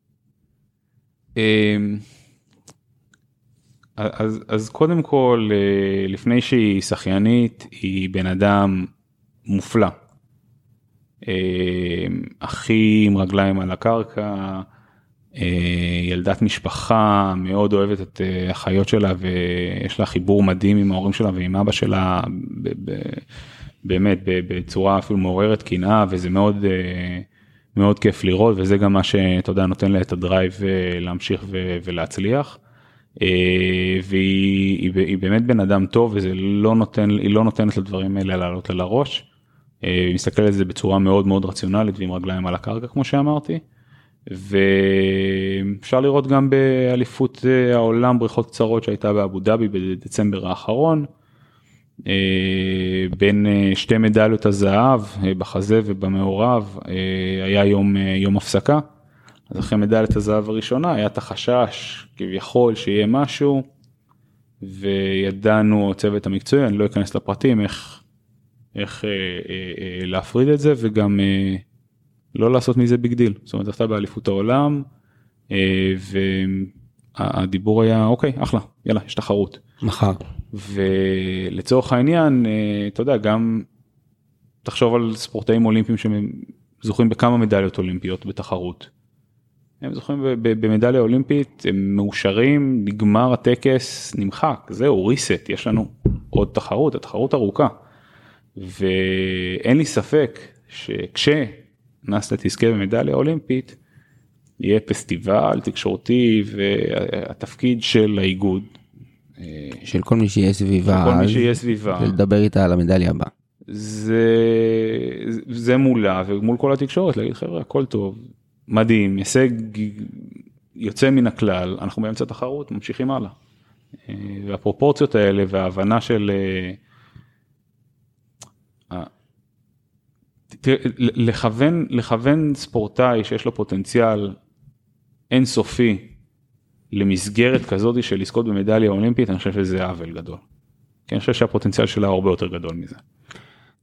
אז, אז קודם כל אה, לפני שהיא שחיינית היא בן אדם מופלא. הכי עם רגליים על הקרקע, אה, ילדת משפחה מאוד אוהבת את אה, החיות שלה ויש לה חיבור מדהים עם ההורים שלה ועם אבא שלה באמת בצורה אפילו מעוררת קנאה וזה מאוד אה, מאוד כיף לראות וזה גם מה שאתה יודע נותן לה את הדרייב להמשיך ולהצליח. והיא היא באמת בן אדם טוב וזה לא נותן היא לא נותנת לדברים האלה לעלות לה לראש. היא מסתכלת על זה בצורה מאוד מאוד רציונלית ועם רגליים על הקרקע כמו שאמרתי. ואפשר לראות גם באליפות אה, העולם בריכות קצרות שהייתה באבו דאבי בדצמבר האחרון. אה, בין אה, שתי מדליות הזהב בחזה ובמעורב היה יום, יום הפסקה. אז אחרי מדליית הזהב הראשונה היה את החשש כביכול שיהיה משהו וידענו צוות המקצועי אני לא אכנס לפרטים איך, איך אה, אה, להפריד את זה וגם אה, לא לעשות מזה big deal, זאת אומרת זכתה באליפות העולם אה, והדיבור היה אוקיי אחלה יאללה יש תחרות. מחר. ולצורך העניין אה, אתה יודע גם תחשוב על ספורטאים אולימפיים שזוכים בכמה מדליות אולימפיות בתחרות. הם זוכים במדליה אולימפית הם מאושרים נגמר הטקס נמחק זהו ריסט יש לנו עוד תחרות התחרות ארוכה. ואין לי ספק שכש נסטה תזכה במדליה אולימפית, יהיה פסטיבל תקשורתי והתפקיד של האיגוד. של כל מי שיהיה סביבה, כל מי שיהיה סביבה, לדבר איתה על המדליה הבאה. זה, זה מולה ומול כל התקשורת להגיד חבר'ה הכל טוב, מדהים, הישג יוצא מן הכלל, אנחנו באמצע תחרות, ממשיכים הלאה. והפרופורציות האלה וההבנה של לכוון, לכוון ספורטאי שיש לו פוטנציאל אינסופי למסגרת כזאת של לזכות במדליה אולימפית, אני חושב שזה עוול גדול. כי אני חושב שהפוטנציאל שלה הרבה יותר גדול מזה.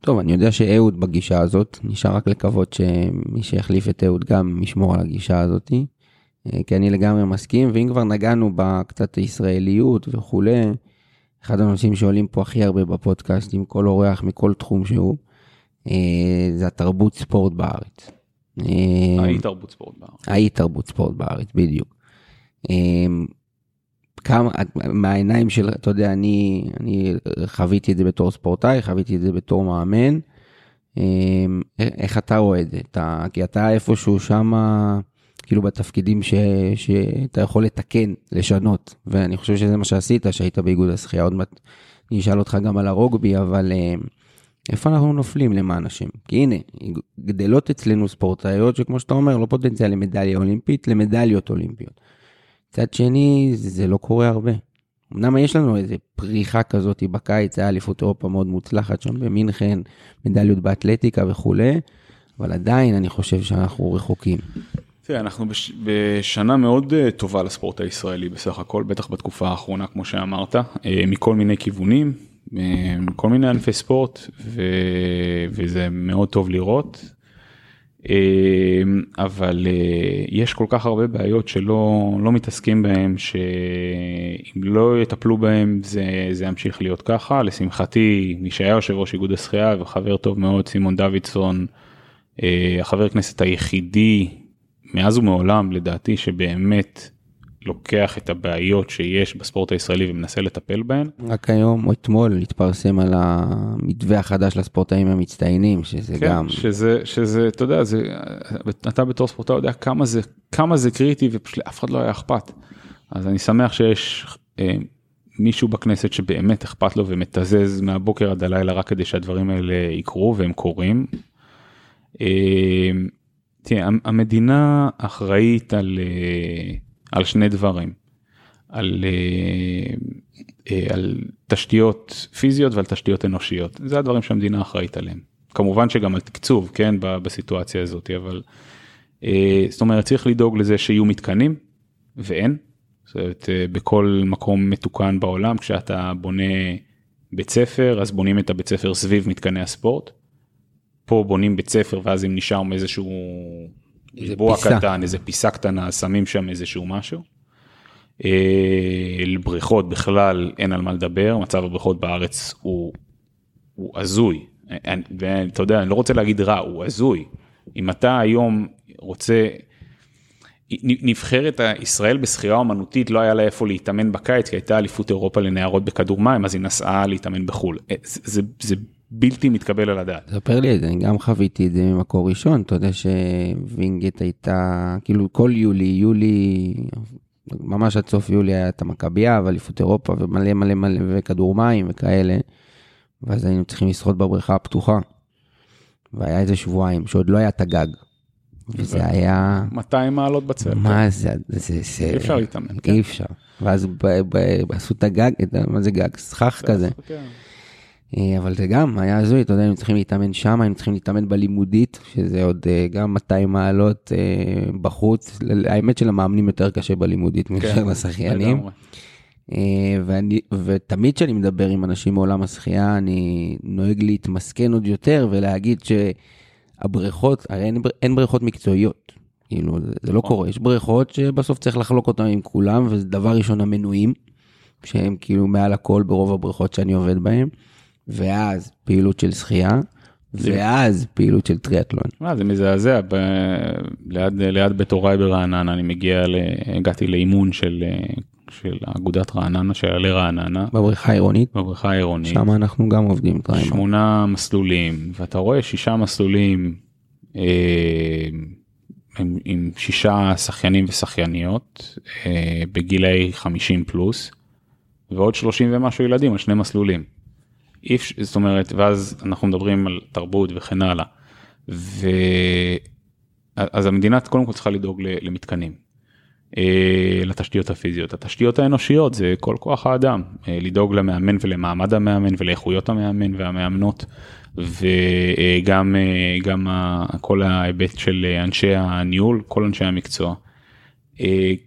טוב, אני יודע שאהוד בגישה הזאת, נשאר רק לקוות שמי שיחליף את אהוד גם ישמור על הגישה הזאת, אה, כי אני לגמרי מסכים, ואם כבר נגענו בקצת הישראליות וכולי, אחד הנושאים שעולים פה הכי הרבה בפודקאסט עם כל אורח מכל תחום שהוא, אה, זה התרבות ספורט בארץ. האי תרבות ספורט בארץ. האי תרבות ספורט בארץ, בדיוק. כמה, מהעיניים של, אתה יודע, אני, אני חוויתי את זה בתור ספורטאי, חוויתי את זה בתור מאמן. אמ, איך אתה רואה את זה? אתה, כי אתה איפשהו שמה, כאילו בתפקידים ש, שאתה יכול לתקן, לשנות, ואני חושב שזה מה שעשית, שהיית באיגוד השחייה. עוד מעט אני אשאל אותך גם על הרוגבי, אבל אמ, איפה אנחנו נופלים למען השם? כי הנה, גדלות אצלנו ספורטאיות שכמו שאתה אומר, לא פוטנציאל למדליה אולימפית, למדליות אולימפיות. מצד שני, זה לא קורה הרבה. אמנם יש לנו איזה פריחה כזאת בקיץ, היה אליפות אירופה מאוד מוצלחת שם במינכן, מדליות באתלטיקה וכולי, אבל עדיין אני חושב שאנחנו רחוקים. תראה, אנחנו בש... בשנה מאוד uh, טובה לספורט הישראלי בסך הכל, בטח בתקופה האחרונה, כמו שאמרת, uh, מכל מיני כיוונים, uh, כל מיני ענפי ספורט, ו... וזה מאוד טוב לראות. אמ, אבל אה, יש כל כך הרבה בעיות שלא לא מתעסקים בהם שאם לא יטפלו בהם זה, זה ימשיך להיות ככה. לשמחתי מי שהיה יושב ראש איגוד השחייה וחבר טוב מאוד סימון דוידסון אה, החבר כנסת היחידי מאז ומעולם לדעתי שבאמת לוקח את הבעיות שיש בספורט הישראלי ומנסה לטפל בהן. רק היום או אתמול התפרסם על המתווה החדש לספורטאים המצטיינים שזה כן, גם שזה שזה אתה יודע זה אתה בתור ספורטאי יודע כמה זה כמה זה קריטי ופשוט לאף אחד לא היה אכפת. אז אני שמח שיש אה, מישהו בכנסת שבאמת אכפת לו ומתזז מהבוקר עד הלילה רק כדי שהדברים האלה יקרו והם קורים. אה, תראה, המדינה אחראית על. אה, על שני דברים. על, אה, אה, על תשתיות פיזיות ועל תשתיות אנושיות. זה הדברים שהמדינה אחראית עליהם. כמובן שגם על תקצוב, כן, בסיטואציה הזאת, אבל אה, זאת אומרת צריך לדאוג לזה שיהיו מתקנים, ואין. זאת אומרת, בכל מקום מתוקן בעולם, כשאתה בונה בית ספר, אז בונים את הבית ספר סביב מתקני הספורט. פה בונים בית ספר ואז אם נשאר מאיזשהו ריבוע קטן, איזה פיסה קטנה, שמים שם איזשהו משהו. אה, בריכות בכלל אין על מה לדבר, מצב הבריכות בארץ הוא, הוא הזוי. ואתה יודע, אני לא רוצה להגיד רע, הוא הזוי. אם אתה היום רוצה, נבחרת ישראל בשחייה אומנותית לא היה לה איפה להתאמן בקיץ, כי הייתה אליפות אירופה לנערות בכדור מים, אז היא נסעה להתאמן בחו"ל. אה, זה, זה, זה בלתי מתקבל על הדעת. ספר לי את זה, אני גם חוויתי את זה ממקור ראשון, אתה יודע שווינגייט הייתה, כאילו כל יולי, יולי, ממש עד סוף יולי היה את המכבייה ואליפות אירופה ומלא מלא מלא וכדור מים וכאלה, ואז היינו צריכים לשחות בבריכה הפתוחה. והיה איזה שבועיים שעוד לא היה את הגג. וזה היה... 200 מעלות בצל. מה זה, זה, זה... אי אפשר להתאמן. אי אפשר. ואז עשו את הגג, מה זה גג? סכך כזה. אה, אבל זה גם היה הזוי, אתה יודע, היינו צריכים להתאמן שם, היינו צריכים להתאמן בלימודית, שזה עוד אה, גם 200 מעלות אה, בחוץ. האמת שלמאמנים יותר קשה בלימודית מאשר כן, לשחיינים. ואני, ותמיד כשאני מדבר עם אנשים מעולם השחייה, אני נוהג להתמסכן עוד יותר ולהגיד שהבריכות, הרי אין, אין בריכות מקצועיות. כאילו, זה, זה לא נכון. קורה, יש בריכות שבסוף צריך לחלוק אותן עם כולם, וזה דבר ראשון המנויים, שהם כאילו מעל הכל ברוב הבריכות שאני עובד בהן. ואז פעילות של שחייה, ואז פעילות של טריאטלון. מה, זה מזעזע, ב... ליד, ליד בית הוריי ברעננה, אני מגיע, ל... הגעתי לאימון של, של אגודת רעננה, של עלי רעננה. בבריכה העירונית? בבריכה העירונית. שם אנחנו גם עובדים. שמונה מסלולים, ואתה רואה שישה מסלולים אה, עם, עם שישה שחיינים ושחייניות אה, בגילאי 50 פלוס, ועוד 30 ומשהו ילדים על שני מסלולים. אי זאת אומרת, ואז אנחנו מדברים על תרבות וכן הלאה. ו... אז המדינה קודם כל צריכה לדאוג למתקנים, אה, לתשתיות הפיזיות. התשתיות האנושיות זה כל כוח האדם, אה, לדאוג למאמן ולמעמד המאמן ולאיכויות המאמן והמאמנות, וגם אה, גם כל ההיבט של אנשי הניהול, כל אנשי המקצוע.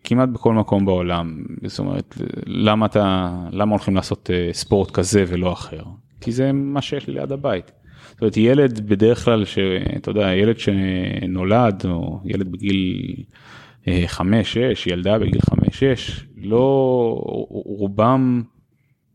כמעט בכל מקום בעולם, זאת אומרת, למה אתה, למה הולכים לעשות ספורט כזה ולא אחר? כי זה מה שיש לי ליד הבית. זאת אומרת ילד בדרך כלל שאתה יודע ילד שנולד או ילד בגיל 5-6 אה, ילדה בגיל 5-6 לא רובם.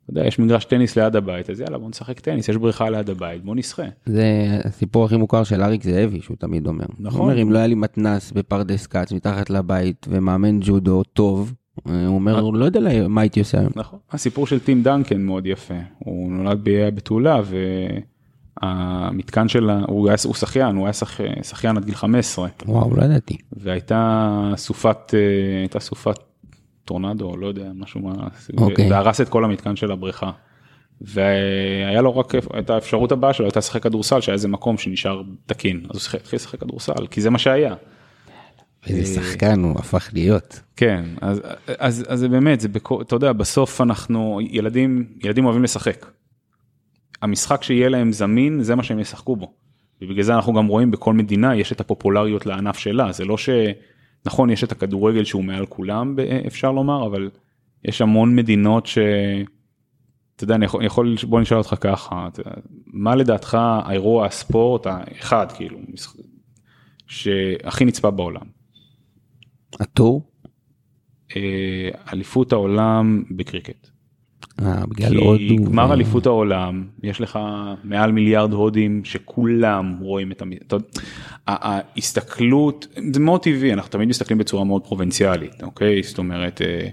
אתה יודע, יש מגרש טניס ליד הבית אז יאללה בוא נשחק טניס יש בריכה ליד הבית בוא נשחה. זה הסיפור הכי מוכר של אריק זאבי שהוא תמיד אומר. נכון. הוא אומר אם לא היה לי מתנס בפרדס כץ מתחת לבית ומאמן ג'ודו טוב הוא אומר, לא יודע מה הייתי עושה היום. נכון. הסיפור של טים דנקן מאוד יפה, הוא נולד באיי בתולה והמתקן שלה, הוא היה, הוא שחיין, הוא היה שח, שחיין עד גיל 15 וואו, לא ידעתי. והייתה סופת, אה, הייתה סופת טורנדו, לא יודע, משהו מה, אוקיי. והרס את כל המתקן של הבריכה. והיה לו רק את האפשרות הבאה שלו הייתה לשחק כדורסל שהיה איזה מקום שנשאר תקין אז הוא התחיל לשחק כדורסל כי זה מה שהיה. איזה שחקן הוא הפך להיות. כן אז אז אז זה באמת זה בכל אתה יודע בסוף אנחנו ילדים ילדים אוהבים לשחק. המשחק שיהיה להם זמין זה מה שהם ישחקו בו. ובגלל זה אנחנו גם רואים בכל מדינה יש את הפופולריות לענף שלה זה לא שנכון יש את הכדורגל שהוא מעל כולם אפשר לומר אבל יש המון מדינות ש... אתה יודע אני יכול, יכול בוא נשאל אותך ככה אתה, מה לדעתך האירוע הספורט האחד כאילו משח- שהכי נצפה בעולם. הטור? אה, אליפות העולם בקריקט. אה, בגלל כי הודו. גמר ו- אליפות העולם יש לך מעל מיליארד הודים שכולם רואים את המ... אתה יודע, ה- ההסתכלות זה מאוד טבעי אנחנו תמיד מסתכלים בצורה מאוד פרובינציאלית אוקיי זאת אומרת אה,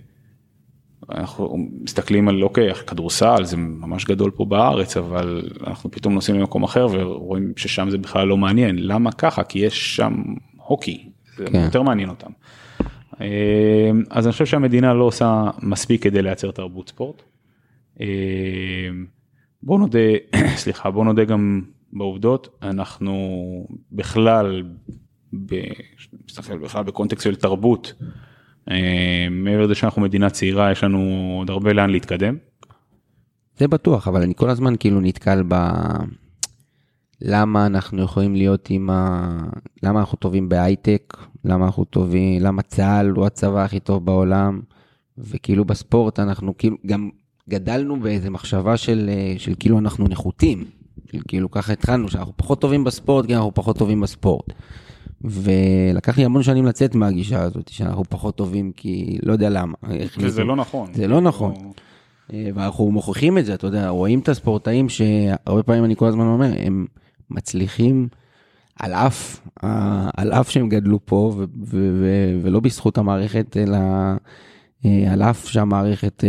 אנחנו מסתכלים על אוקיי כדורסל זה ממש גדול פה בארץ אבל אנחנו פתאום נוסעים למקום אחר ורואים ששם זה בכלל לא מעניין למה ככה כי יש שם הוקי זה כן. יותר מעניין אותם. אה, אז אני חושב שהמדינה לא עושה מספיק כדי לייצר תרבות ספורט. אה, בוא נודה, סליחה, בוא נודה גם בעובדות, אנחנו בכלל, מסתכל בכלל בקונטקסט של תרבות, אה, מעבר לזה שאנחנו מדינה צעירה, יש לנו עוד הרבה לאן להתקדם. זה בטוח, אבל אני כל הזמן כאילו נתקל ב... למה אנחנו יכולים להיות עם ה... למה אנחנו טובים בהייטק, למה אנחנו טובים, למה צה"ל הוא הצבא הכי טוב בעולם, וכאילו בספורט אנחנו כאילו גם גדלנו באיזה מחשבה של, אה, של כאילו אנחנו נחותים, של כאילו ככה התחלנו, שאנחנו פחות טובים בספורט כי אנחנו פחות טובים בספורט. ולקח לי המון שנים לצאת מהגישה הזאת, שאנחנו פחות טובים כי לא יודע למה. החליטו. וזה לא נכון. זה לא נכון. אה, ואנחנו מוכיחים את זה, אתה יודע, רואים את הספורטאים שהרבה פעמים אני כל הזמן אומר, הם מצליחים על אף, ה- על אף שהם גדלו פה, ו- ו- ו- ולא בזכות המערכת, אלא אה, על אף שהמערכת אה,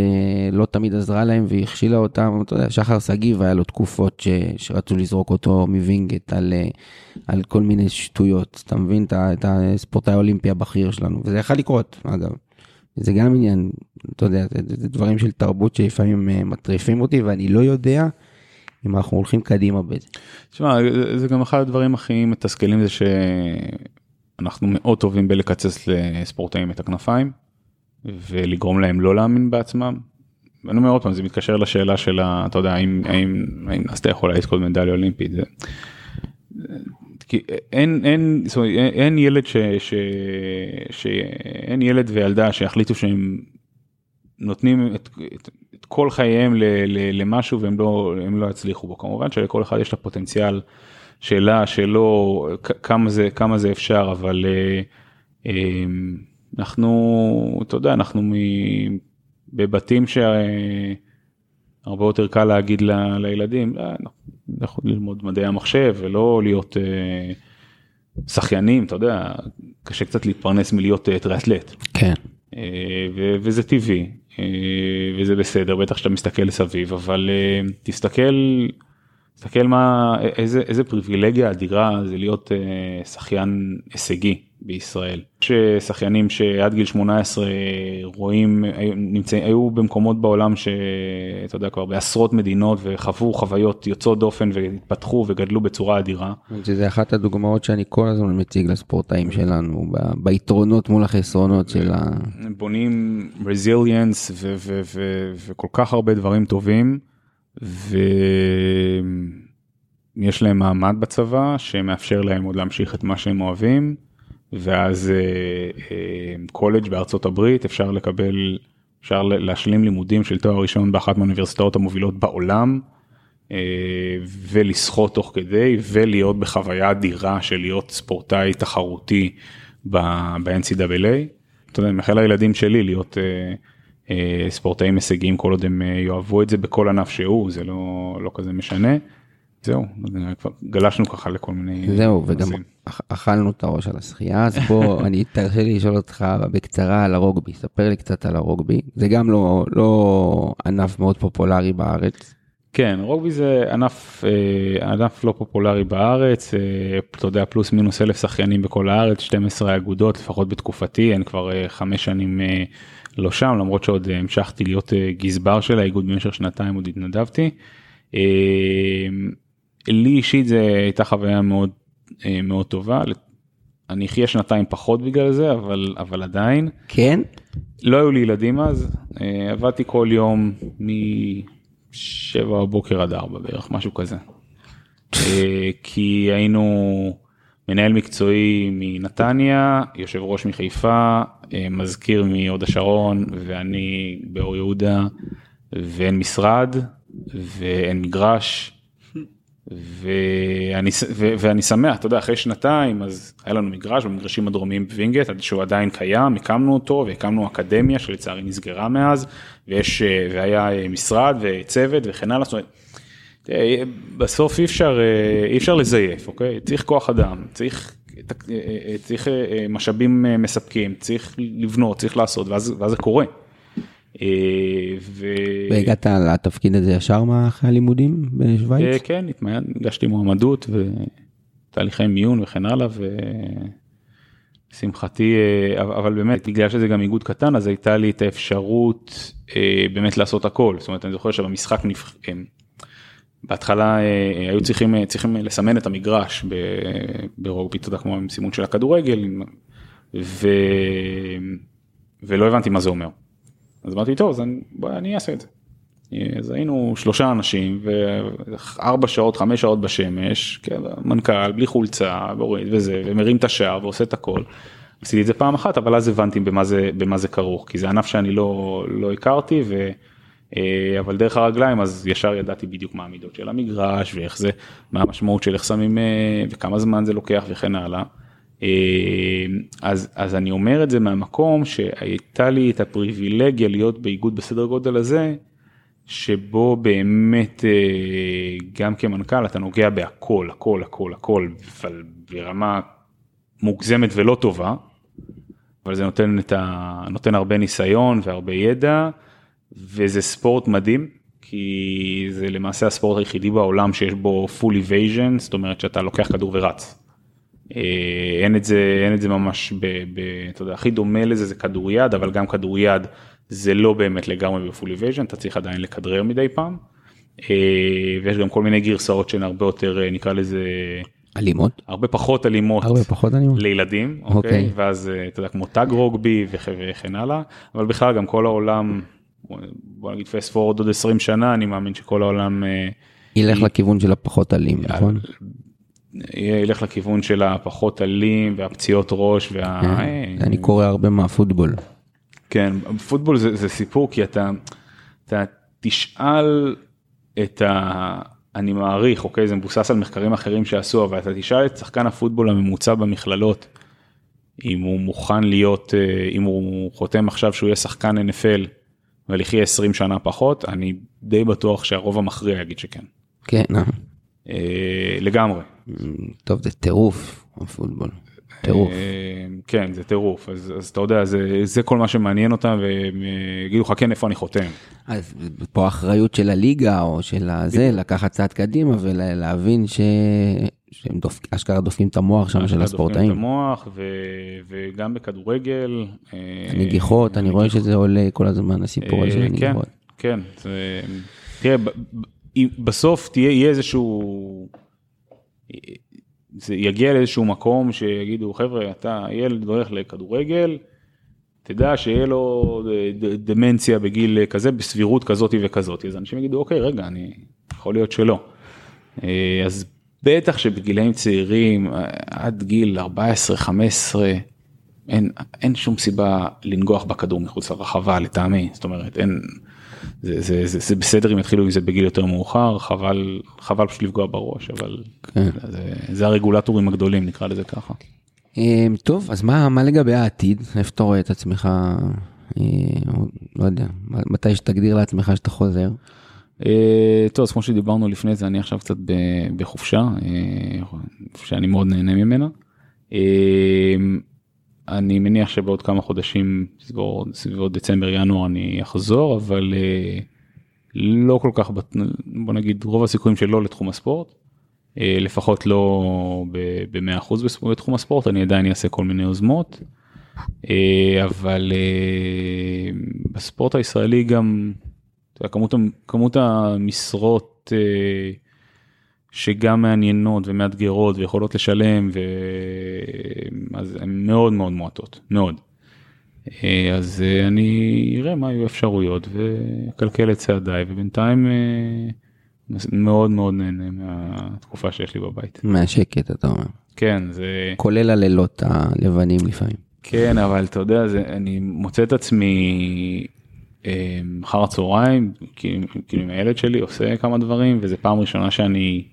לא תמיד עזרה להם והכשילה אותם, אתה יודע, שחר שגיב היה לו תקופות ש, שרצו לזרוק אותו מווינגייט על, אה, על כל מיני שטויות, אתה מבין? את ה- את הספורטאי האולימפי הבכיר שלנו, וזה יכול לקרות, אגב. זה גם עניין, אתה יודע, זה, זה, דברים של תרבות שלפעמים אה, מטריפים אותי, ואני לא יודע אם אנחנו הולכים קדימה בזה. תשמע, זה- גם אחד הדברים הכי מתסכלים זה שאנחנו מאוד טובים בלקצץ לספורטאים את הכנפיים ולגרום להם לא להאמין בעצמם. ואני אומר עוד פעם זה מתקשר לשאלה של ה- אתה יודע האם האם האם אז אתה יכול לזכות מדליה אולימפית. זה, כי אין אין זאת אומרת, אין- אין ילד ש, ש, שאין ילד וילדה שיחליטו שהם נותנים את, את כל חייהם ל, ל, למשהו והם לא לא יצליחו בו כמובן שלכל אחד יש את הפוטנציאל שלה שלא כמה זה כמה זה אפשר אבל אה, אה, אנחנו אתה יודע אנחנו מ, בבתים שהרבה יותר קל להגיד ל, לילדים "לא, אנחנו ללמוד מדעי המחשב ולא להיות אה, שחיינים אתה יודע קשה קצת להתפרנס מלהיות אה, טריאטלט. כן. אה, וזה טבעי אה, וזה בסדר בטח שאתה מסתכל סביב אבל אה, תסתכל תסתכל מה איזה איזה פריבילגיה אדירה זה להיות אה, שחיין הישגי בישראל. יש אה, שחיינים שעד גיל 18 רואים היו- נמצאים היו במקומות בעולם שאתה יודע כבר בעשרות מדינות וחוו חוויות יוצאות דופן והתפתחו וגדלו בצורה אדירה. שזה אחת הדוגמאות שאני כל הזמן מציג לספורטאים שלנו, ב- ביתרונות מול החסרונות של ה... בונים רזיליאנס ו- ו- ו- וכל כך הרבה דברים טובים ויש להם מעמד בצבא שמאפשר להם עוד להמשיך את מה שהם אוהבים ואז אה, אה, קולג' בארצות הברית אפשר לקבל אפשר להשלים לימודים של תואר ראשון באחת מהאוניברסיטאות המובילות בעולם אה, ולשחות תוך כדי ולהיות בחוויה אדירה של להיות ספורטאי תחרותי ב-NCAA. אתה יודע, אני מאחל לילדים שלי להיות ספורטאים הישגיים כל עוד הם אה, יאהבו את זה בכל ענף שהוא זה לא לא כזה משנה. זהו, כבר גלשנו ככה לכל מיני... זהו, וגם אכלנו את הראש על השחייה, אז בוא, אני תרשה לי לשאול אותך בקצרה על הרוגבי, ספר לי קצת על הרוגבי, זה גם לא, לא ענף מאוד פופולרי בארץ. כן, רוגבי זה ענף, אה, ענף לא פופולרי בארץ, אה, אתה יודע, פלוס מינוס אלף שחיינים בכל הארץ, 12 אגודות, לפחות בתקופתי, אני כבר אה, חמש שנים לא שם, למרות שעוד המשכתי להיות גזבר של האיגוד במשך שנתיים, עוד התנדבתי. לי אישית זה הייתה חוויה מאוד אה, מאוד טובה, אני אחיה שנתיים פחות בגלל זה, אבל, אבל עדיין. כן? לא היו לי ילדים אז, אה, עבדתי כל יום מ-7 בבוקר עד 4 בערך, משהו כזה. אה, כי היינו מנהל מקצועי מנתניה, יושב ראש מחיפה, מזכיר מהוד השרון ואני באור יהודה, ואין משרד ואין מגרש. ואני, ו, ואני שמח, אתה יודע, אחרי שנתיים אז היה לנו מגרש במגרשים הדרומיים בווינגייט, שהוא עדיין קיים, הקמנו אותו והקמנו אקדמיה שלצערי נסגרה מאז, ויש, אה, והיה אה, משרד וצוות וכן הלאה, זאת אומרת, תראה, בסוף אי אפשר, אה, אי אפשר לזייף, אוקיי? צריך כוח אדם, צריך, אה, אה, צריך אה, משאבים אה, מספקים, צריך לבנות, צריך לעשות, ואז, ואז זה קורה. אה, ו... והגעת לתפקיד הזה ישר מאחרי הלימודים אה, בשוויץ? כן, התמיין, הגשתי מועמדות ותהליכי מיון וכן הלאה ושמחתי, אה, אבל באמת בגלל שזה גם איגוד קטן אז הייתה לי את האפשרות אה, באמת לעשות הכל, זאת אומרת אני זוכר שבמשחק נבח... אה, בהתחלה אה, היו צריכים, אה, צריכים לסמן את המגרש ברוגבי, אתה יודע, כמו עם סימון של הכדורגל, ו... ולא הבנתי מה זה אומר. אז אמרתי, טוב, אז אני, בוא, אני אעשה את זה. אז היינו שלושה אנשים וארבע שעות, חמש שעות בשמש, כן, מנכ"ל, בלי חולצה, מוריד וזה, ומרים את השער ועושה את הכל. עשיתי את זה פעם אחת, אבל אז הבנתי במה זה, במה זה כרוך, כי זה ענף שאני לא, לא הכרתי, ו, אה, אבל דרך הרגליים אז ישר ידעתי בדיוק מה המידות של המגרש, ואיך זה, מה המשמעות של איך שמים, אה, וכמה זמן זה לוקח וכן הלאה. אה, אז, אז אני אומר את זה מהמקום שהייתה לי את הפריבילגיה להיות באיגוד בסדר גודל הזה, שבו באמת אה, גם כמנכ"ל אתה נוגע בהכל, הכל, הכל, הכל, אבל ברמה מוגזמת ולא טובה, אבל זה נותן, ה... נותן הרבה ניסיון והרבה ידע, וזה ספורט מדהים, כי זה למעשה הספורט היחידי בעולם שיש בו full evasion, זאת אומרת שאתה לוקח כדור ורץ. אה, אין את זה, אין את זה ממש, ב, ב, אתה יודע, הכי דומה לזה זה כדוריד, אבל גם כדוריד זה לא באמת לגמרי ב full evasion, אתה צריך עדיין לכדרר מדי פעם. אה, ויש גם כל מיני גרסאות שהן הרבה יותר, אה, נקרא לזה, אלימות? הרבה פחות אלימות. הרבה פחות אלימות? לילדים, אוקיי. אוקיי, ואז אתה יודע, כמו טאג רוגבי וכ- וכן הלאה, אבל בכלל גם כל העולם, בוא נגיד פסט פורוד עוד 20 שנה, אני מאמין שכל העולם ילך היא- לכיוון של הפחות אלים, נכון? ילך לכיוון של הפחות אלים והפציעות ראש וה... אה, אני קורא הרבה מהפוטבול. כן, פוטבול זה, זה סיפור כי אתה, אתה תשאל את ה... אני מעריך, אוקיי, זה מבוסס על מחקרים אחרים שעשו, אבל אתה תשאל את שחקן הפוטבול הממוצע במכללות, אם הוא מוכן להיות, אה, אם הוא חותם עכשיו שהוא יהיה שחקן NFL אבל יחיה 20 שנה פחות, אני די בטוח שהרוב המכריע יגיד שכן. כן, אה. אה, לגמרי. טוב, זה טירוף, הפוטבול. טירוף. אה, כן, זה טירוף, אז, אז אתה יודע, זה, זה כל מה שמעניין אותם, והם אה, יגידו לך, כן, איפה אני חותם. אז פה האחריות של הליגה או של הזה, לקחת צעד קדימה ולהבין ש... שהם דופ... אשכרה דופקים את המוח שם של דופקים את הספורטאים. המוח, ו, וגם בכדורגל. הנגיחות, אני רואה שזה עולה כל הזמן הסיפור הזה של כן, הנגיחות. כן, זה, תראה, בסוף תהיה, איזשהו, זה יגיע לאיזשהו מקום שיגידו, חבר'ה, אתה ילד הולך לכדורגל, תדע שיהיה לו ד- דמנציה בגיל כזה, בסבירות כזאתי וכזאתי, אז אנשים יגידו, אוקיי, רגע, אני, יכול להיות שלא. אה, אז בטח שבגילאים צעירים, אה, עד גיל 14-15, אין, אין שום סיבה לנגוח בכדור מחוץ לרחבה לטעמי, זאת אומרת, אין, זה, זה, זה, זה בסדר אם יתחילו עם זה בגיל יותר מאוחר, חבל, חבל פשוט לפגוע בראש, אבל כן. זה, זה הרגולטורים הגדולים, נקרא לזה ככה. אמ, טוב, אז מה, מה לגבי העתיד? איפה אתה רואה את עצמך, אה, לא יודע, מתי שתגדיר לעצמך שאתה חוזר? אה, טוב, אז כמו שדיברנו לפני זה, אני עכשיו קצת בחופשה, אה, שאני מאוד נהנה ממנה. אני מניח שבעוד כמה חודשים, סביבות- סביבות דצמבר-ינואר אני אחזור, אבל אה, לא כל כך, בת- בוא נגיד, רוב הסיכויים שלא לתחום הספורט. אה, לפחות לא ב-100% בתחום הספורט, אני עדיין אעשה כל מיני יוזמות. אה, אבל אה, בספורט הישראלי גם, כמות, כמות המשרות אה, שגם מעניינות ומאתגרות ויכולות לשלם, ו... אז הן מאוד מאוד מועטות, מאוד. אה, אז אה, אני אראה מה יהיו האפשרויות ואקלקל את צעדיי, ובינתיים אה, מאוד מאוד נהנה מהתקופה שיש לי בבית. מהשקט, אתה אומר. כן, זה... כולל הלילות הלבנים לפעמים. כן, אבל אתה יודע, זה, אני מוצא את עצמי אחר הצהריים, כאילו עם הילד שלי עושה כמה דברים, וזה פעם ראשונה שאני,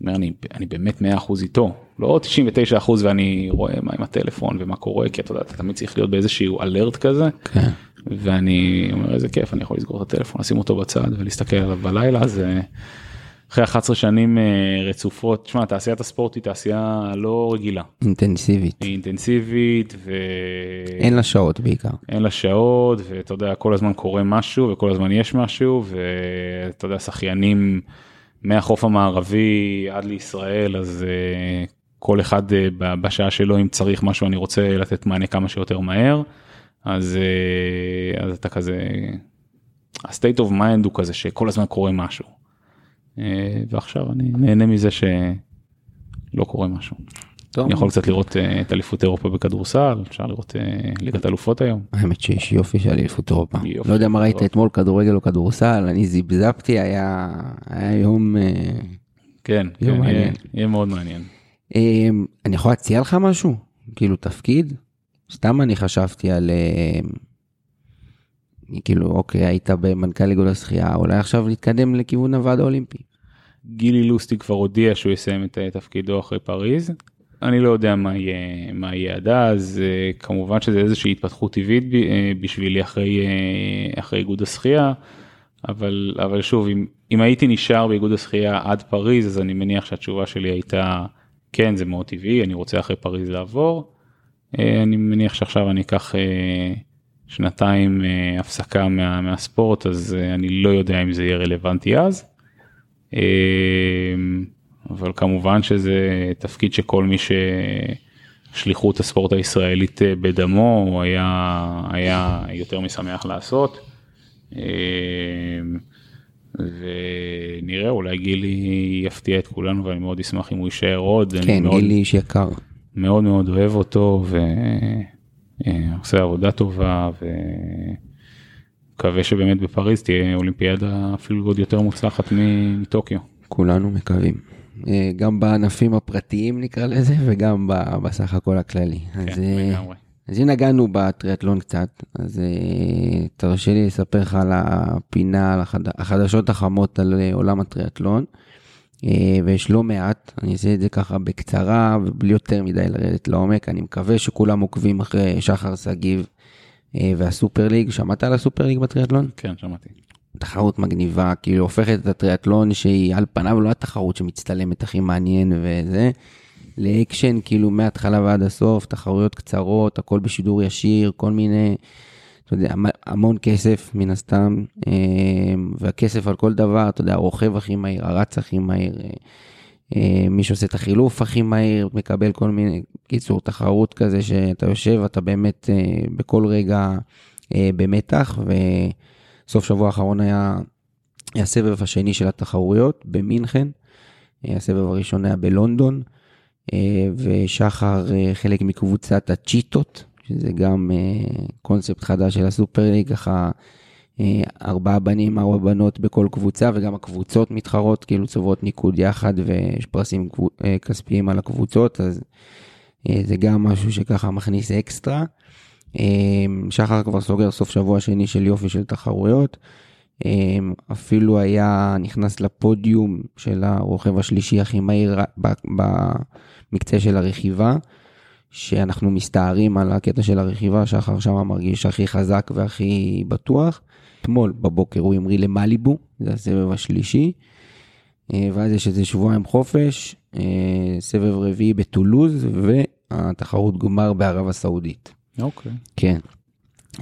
אומר, אני, אני באמת 100% איתו, לא 99% ואני רואה מה עם הטלפון ומה קורה, כי אתה יודע, אתה תמיד צריך להיות באיזשהו אלרט כזה, כן. ואני אומר איזה כיף, אני יכול לסגור את הטלפון, לשים אותו בצד ולהסתכל עליו בלילה, זה אחרי 11 שנים אה, רצופות, תשמע, תעשיית הספורט היא תעשייה לא רגילה. אינטנסיבית. היא אינטנסיבית ו... אין לה שעות בעיקר. אין לה שעות ואתה יודע כל הזמן קורה משהו וכל הזמן יש משהו ואתה יודע שחיינים מהחוף המערבי עד לישראל אז uh, כל אחד uh, בשעה שלו אם צריך משהו אני רוצה לתת מענה כמה שיותר מהר אז, uh, אז אתה כזה ה-state of mind הוא כזה שכל הזמן קורה משהו. Uh, ועכשיו אני נהנה מזה שלא קורה משהו. טוב. אני יכול קצת לראות אה, את אליפות אירופה בכדורסל, אפשר לראות אה, ליגת אלופות היום. האמת שיש יופי של אליפות אירופה. יופי לא יודע מה ראית. אתמול כדורגל או כדורסל, אני זיבזבתי, היה היה יום... אה, כן, יום כן, יהיה- מעניין. יהיה מאוד מעניין. אה, אני יכול להציע לך משהו? כאילו תפקיד? סתם אני חשבתי על... אה, כאילו אוקיי היית במנכ"ל איגוד השחייה אולי עכשיו להתקדם לכיוון הוועד האולימפי. גילי לוסטי כבר הודיע שהוא יסיים את תפקידו אחרי פריז. אני לא יודע מה יהיה, מה יהיה עד אז, אה, כמובן שזה איזושהי התפתחות טבעית אה, בשבילי אחרי, אה, אחרי איגוד השחייה, אבל, אבל שוב, אם, אם הייתי נשאר באיגוד השחייה עד פריז, אז אני מניח שהתשובה שלי הייתה, כן, זה מאוד טבעי, אני רוצה אחרי פריז לעבור. אני מניח שעכשיו אני אקח שנתיים הפסקה מה, מהספורט, אז אני לא יודע אם זה יהיה רלוונטי אז. אה, אבל כמובן שזה תפקיד שכל מי ששליחות הספורט הישראלית אה, בדמו היה, היה יותר משמח לעשות. אה, ונראה אולי גילי יפתיע את כולנו ואני מאוד אשמח אם הוא יישאר עוד. כן, מאוד, גילי איש יקר. מאוד מאוד אוהב אותו ועושה עבודה טובה ומקווה שבאמת בפריז תהיה אולימפיאדה אפילו עוד יותר מוצלחת מטוקיו. כולנו מקווים. אה, גם בענפים הפרטיים נקרא לזה וגם בסך הכל הכללי. כן, אז, אה, לגמרי. אז הנה נגענו בטריאטלון קצת, אז אה, תרשה לי לספר לך על הפינה, על החד... החדשות החמות על עולם הטריאטלון. ויש לא מעט, אני אעשה את זה ככה בקצרה ובלי יותר מדי לרדת לעומק, אני מקווה שכולם עוקבים אחרי שחר שגיב והסופר ליג, שמעת על הסופר ליג בטריאטלון? כן, שמעתי. תחרות מגניבה, כאילו הופכת את הטריאטלון שהיא על פניו לא התחרות שמצטלמת הכי מעניין וזה, לאקשן כאילו מההתחלה ועד הסוף, תחרויות קצרות, הכל בשידור ישיר, כל מיני, אתה יודע, המ- המון כסף מן הסתם, אה, והכסף על כל דבר, אתה יודע, הרוכב הכי מהיר, הרץ הכי מהיר, אה, אה, מי שעושה את החילוף הכי מהיר, מקבל כל מיני, קיצור, תחרות כזה שאתה יושב, אתה באמת בכל רגע במתח, וסוף שבוע האחרון היה, היה הסבב השני של התחרויות במינכן, אה, הסבב הראשון היה בלונדון, אה, ושחר אה, חלק מקבוצת הצ'יטות, שזה גם קונספט חדש של הסופר ליג, ככה ארבעה בנים, ארבע בנות בכל קבוצה, וגם הקבוצות מתחרות, כאילו צוברות ניקוד יחד, ויש פרסים כספיים על הקבוצות, אז זה גם משהו שככה מכניס אקסטרה. אה, שחר כבר סוגר סוף שבוע שני של יופי של תחרויות. אה, אפילו היה נכנס לפודיום של הרוכב השלישי הכי מהיר במקצה של הרכיבה, שאנחנו מסתערים על הקטע של הרכיבה, שחר שם מרגיש הכי חזק והכי בטוח. אתמול בבוקר הוא המריא למליבו, זה הסבב השלישי. אה, ואז יש איזה שבועיים חופש, אה, סבב רביעי בטולוז, והתחרות גמר בערב הסעודית. אוקיי. כן.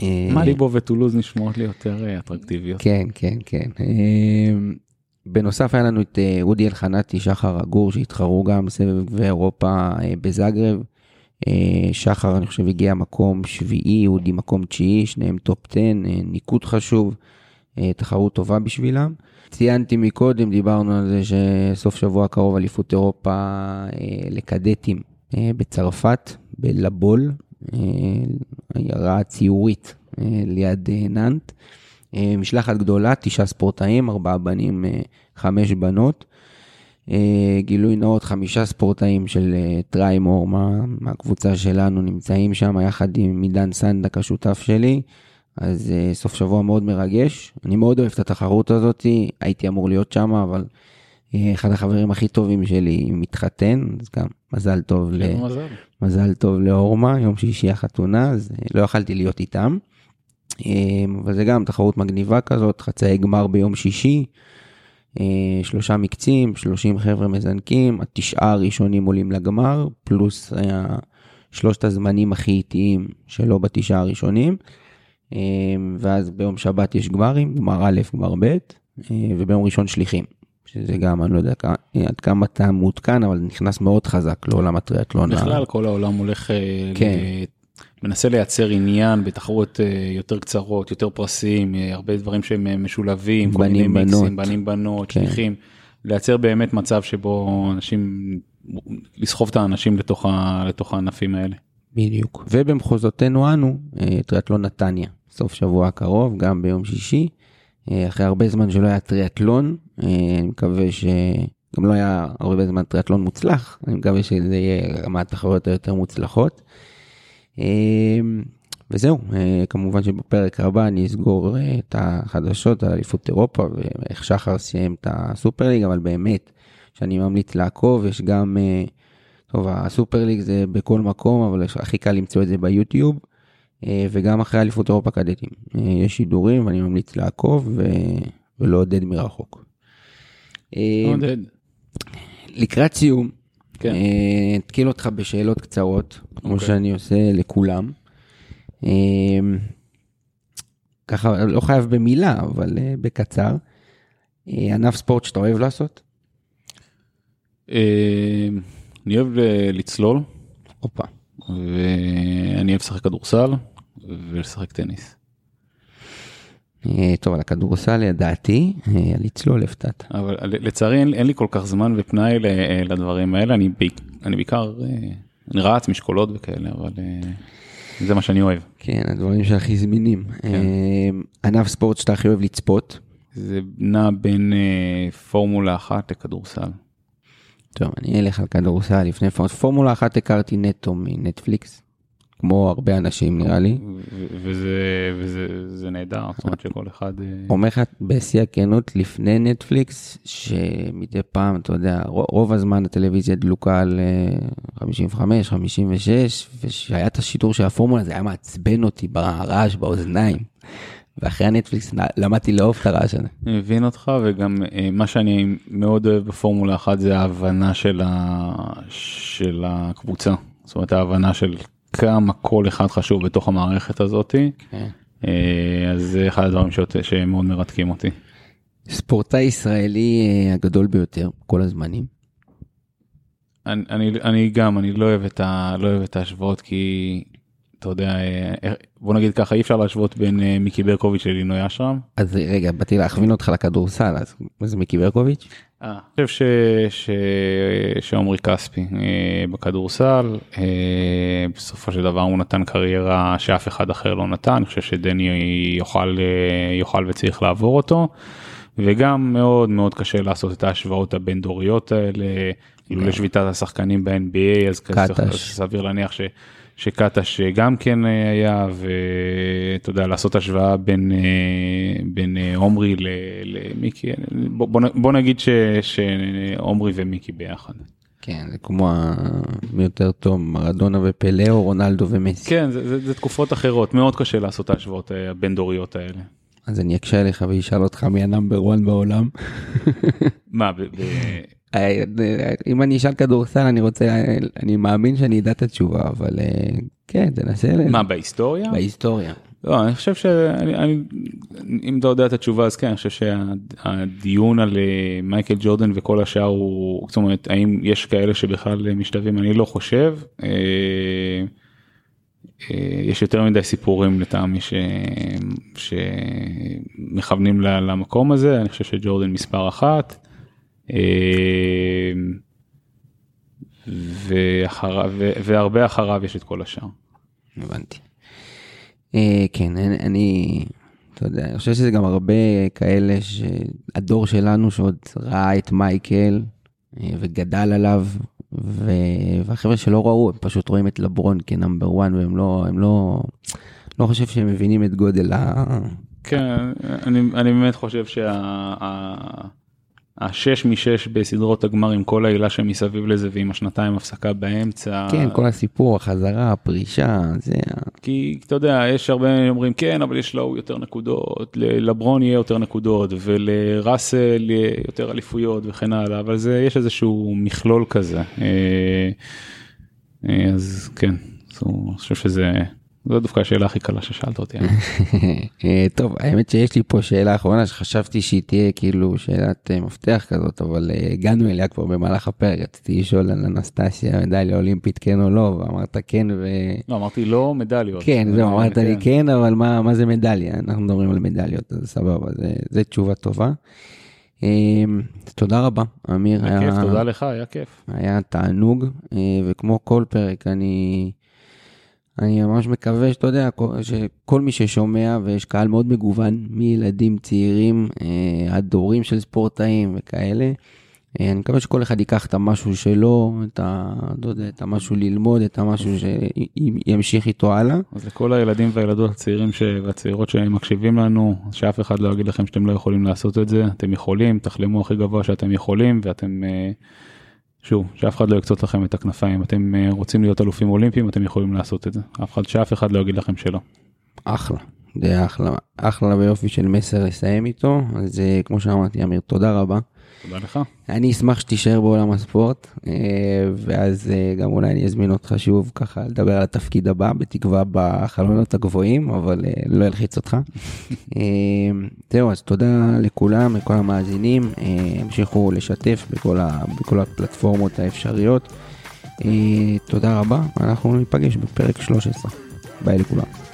אה, מליבו וטולוז נשמעות לי יותר אה, אטרקטיביות. כן, כן, כן. אה, בנוסף היה לנו את אודי אלחנתי, שחר אגור, שהתחרו גם בסבב אירופה בזאגרב. שחר, אני חושב, הגיע מקום שביעי, אודי מקום תשיעי, שניהם top 10, אה, ניקוד חשוב, תחרות טובה בשבילם. ציינתי מקודם, דיברנו על זה שסוף שבוע קרוב אליפות אירופה לקדטים בצרפת, בלה בול, עיירה ציורית אה, ליד אה, נאנט. אה, משלחת גדולה, תשעה ספורטאים, ארבעה בנים, אה, חמש בנות. אה, גילוי נאות, חמישה ספורטאים של אה, טריימור מה, מהקבוצה שלנו נמצאים שם, יחד עם עידן סנדק השותף שלי. אז אה, סוף שבוע מאוד מרגש. אני מאוד אוהב את התחרות הזאת, הייתי אמור להיות שם, אבל אה, אחד החברים הכי טובים שלי מתחתן, אז גם מזל טוב, ל... מזל. מזל טוב לאורמה, יום שישי החתונה, אז אה, לא יכלתי להיות איתם. אה, אבל זה גם תחרות מגניבה כזאת, חצאי גמר ביום שישי, אה, שלושה מקצים, 30 חבר'ה מזנקים, התשעה הראשונים עולים לגמר, פלוס אה, שלושת הזמנים הכי איטיים שלא בתשעה הראשונים. אה, ואז ביום שבת יש גמרים, גמר א', גמר ב', אה, וביום ראשון שליחים. שזה גם, אני לא יודע כ- עד כמה אתה מעודכן, אבל נכנס מאוד חזק לעולם הטריאטלון. בכלל כל העולם הולך, אה, כן. מנסה לייצר עניין בתחרות אה, יותר קצרות, יותר פרסים, אה, הרבה דברים שהם אה, משולבים, כל מיני בנים, מיקסים, בנות. בנים בנות, כן. שליחים, לייצר באמת מצב שבו אנשים, לסחוב את האנשים לתוך ה- לתוך הענפים האלה. בדיוק. ובמחוזותינו אנו, אה, טריאטלון נתניה, סוף שבוע הקרוב, גם ביום שישי. אה, אחרי הרבה זמן שלא היה טריאטלון, אה, אני מקווה ש... גם לא היה הרבה זמן טריאטלון מוצלח, אני מקווה שזה יהיה רמת תחרויות היותר מוצלחות. אה, וזהו, כמובן שבפרק הבא אני אסגור את החדשות על אליפות אירופה ואיך שחר סיים את הסופר ליג, אבל באמת, שאני ממליץ לעקוב, יש גם, טוב, הסופר ליג זה בכל מקום, אבל הכי קל למצוא את זה ביוטיוב, וגם אחרי אליפות אירופה קדטים. אה, יש שידורים ואני ממליץ לעקוב ו... ולעודד מרחוק. אה, עודד. לקראת סיום, כן. אה, אתקיל אותך בשאלות קצרות, כמו אוקיי. שאני עושה לכולם. אה, ככה, לא חייב במילה, אבל אה, בקצר. אה, ענף ספורט שאתה אוהב לעשות? אה, אני אוהב לצלול, הופה. ואני אוהב לשחק כדורסל ולשחק טניס. אה, טוב, על הכדורסל ידעתי, אה, על לצלול הפתעת. אבל לצערי אין, אין לי כל כך זמן ופנאי ל- לדברים האלה, אני, בעיק- אני בעיקר, אה, אני רץ משקולות וכאלה, אבל אה, זה מה שאני אוהב. כן, הדברים שהכי זמינים. אה, ענף ספורט שאתה הכי אוהב לצפות? זה נע בין אה, פורמולה אחת לכדורסל. טוב, אני אלך על כדורסל לפני פורמולה. פורמולה אחת הכרתי נטו מנטפליקס, כמו הרבה אנשים נראה לי. וזה, וזה זה נהדר, זאת אומרת שכל אחד... אה, אומר לך בשיא הכנות לפני נטפליקס, שמדי פעם, אתה יודע, רוב הזמן הטלוויזיה דלוקה על אה, 55, 56, ושהיה את השידור של הפורמולה זה היה מעצבן אותי ברעש באוזניים. ואחרי הנטפליקס למדתי לאהוב את הרעש הזה. אני מבין אותך וגם אה, מה שאני מאוד אוהב בפורמולה אחת זה ההבנה של, ה... של הקבוצה. זאת אומרת ההבנה של כמה כל אחד חשוב בתוך המערכת הזאתי. אה, אז זה אחד הדברים שאות- שמאוד מרתקים אותי. ספורטאי ישראלי אה, הגדול ביותר כל הזמנים. אני, אני, אני גם אני לא אוהב את ה... לא אוהב את ההשוואות כי אתה יודע אה, בוא נגיד ככה אי אפשר להשוות בין אה, מיקי ברקוביץ' ללינוי אשרם. אז רגע, באתי להכווין אותך לכדורסל, אז מה זה מיקי ברקוביץ'? אני חושב ש... ש... שעומרי כספי אה, בכדורסל אה, בסופו של דבר הוא נתן קריירה שאף אחד אחר לא נתן אני חושב שדני יוכל אה, יוכל וצריך לעבור אותו וגם מאוד מאוד קשה לעשות את ההשוואות הבין דוריות האלה כאילו לשביתת השחקנים ב-NBA. אז סביר להניח ש... שקטש גם כן אה, היה ואתה יודע לעשות השוואה בין אה, בין אה, עומרי למיקי בוא, בוא, נגיד ש- שעומרי ומיקי ביחד. כן, זה כמו ה- מי יותר טוב, מרדונה ופלא או רונלדו ומסי. כן זה, זה, זה תקופות אחרות מאוד קשה לעשות את ההשוואות הבין דוריות האלה. אז אני אקשה עליך ואשאל אותך מי ה number 1 בעולם. מה, אם אני אשאל כדורסל אני רוצה, אני מאמין שאני אדע את התשובה, אבל אה, כן, תנסה. מה, בהיסטוריה? בהיסטוריה. לא, אני חושב שאני, אני- אם אתה יודע את התשובה אז כן, אני חושב שהדיון על אה, מייקל ג'ורדן וכל השאר הוא, זאת אומרת, האם יש כאלה שבכלל משתווים, אני לא חושב. אה, אה, יש יותר מדי סיפורים לטעמי ש- שמכוונים ל- למקום הזה, אני חושב שג'ורדן מספר אחת. אה, ואחריו, והרבה אחריו יש את כל השאר. הבנתי. אה, כן, אני- אתה יודע, אני חושב שזה גם הרבה כאלה שהדור שלנו שעוד ראה את מייקל אה, וגדל עליו, ו... והחבר'ה שלא ראו, הם פשוט רואים את לברון כנאמבר 1 והם לא, הם לא, לא חושב שהם מבינים את גודל ה... כן, אני, אני באמת חושב שהשש משש בסדרות הגמר עם כל העילה שמסביב לזה ועם השנתיים הפסקה באמצע. כן, כל הסיפור, החזרה, הפרישה, זה... כי אתה יודע, יש הרבה אומרים כן, אבל יש לו יותר נקודות, ללברון יהיה יותר נקודות ולראסל יהיה יותר אליפויות וכן הלאה, אבל זה, יש איזשהו מכלול כזה. אה, אה, אז כן, אני חושב שזה, זו דווקא השאלה הכי קלה ששאלת אותי. אה, טוב, האמת שיש לי פה שאלה אחרונה שחשבתי שהיא תהיה כאילו שאלת אה, מפתח כזאת, אבל אה, הגענו אליה כבר במהלך הפרק, רציתי לשאול על אנסטסיה מדליה אולימפית כן או לא, ואמרת כן ו... לא, אמרתי לא מדליות. כן, זהו, אמרת לי כן. כן, אבל מה, זה מדליה? אנחנו מדברים על מדליות, אז סבבה, זה תשובה טובה. אה, תודה רבה, אמיר. היה כיף, תודה לך, היה כיף. היה תענוג, אה, וכמו כל פרק, אני, אני ממש מקווה שאתה יודע, כל- שכל מי ששומע, ויש קהל מאוד מגוון, מילדים צעירים אה, עד דורים של ספורטאים וכאלה, אה, אני מקווה שכל אחד ייקח את המשהו שלו, את ה... לא יודע, את המשהו ללמוד, את המשהו שימשיך איתו הלאה. אז לכל הילדים והילדות הצעירים ש... והצעירות שמקשיבים לנו, שאף אחד לא יגיד לכם שאתם לא יכולים לעשות את זה, אתם יכולים, תחלמו הכי גבוה שאתם יכולים, ואתם, אה, שוב, שאף אחד לא יקצוץ לכם את הכנפיים, אתם אה, רוצים להיות אלופים אולימפיים, אתם יכולים לעשות את זה, אף אחד, שאף אחד לא יגיד לכם שלא. אחלה, זה אחלה, אחלה ויופי של מסר לסיים איתו, אז אה, כמו שאמרתי, אמיר, תודה רבה. תודה לך. אני אשמח שתישאר בעולם הספורט, אה, ואז אה, גם אולי אני אזמין אותך שוב ככה לדבר על התפקיד הבא, בתקווה בחלונות הגבוהים, אבל אה, לא אלחיץ אותך. זהו, אז תודה לכולם, לכל המאזינים, המשיכו לשתף בכל, ה, בכל הפלטפורמות האפשריות. תודה רבה, אנחנו ניפגש בפרק 13. ביי לכולם.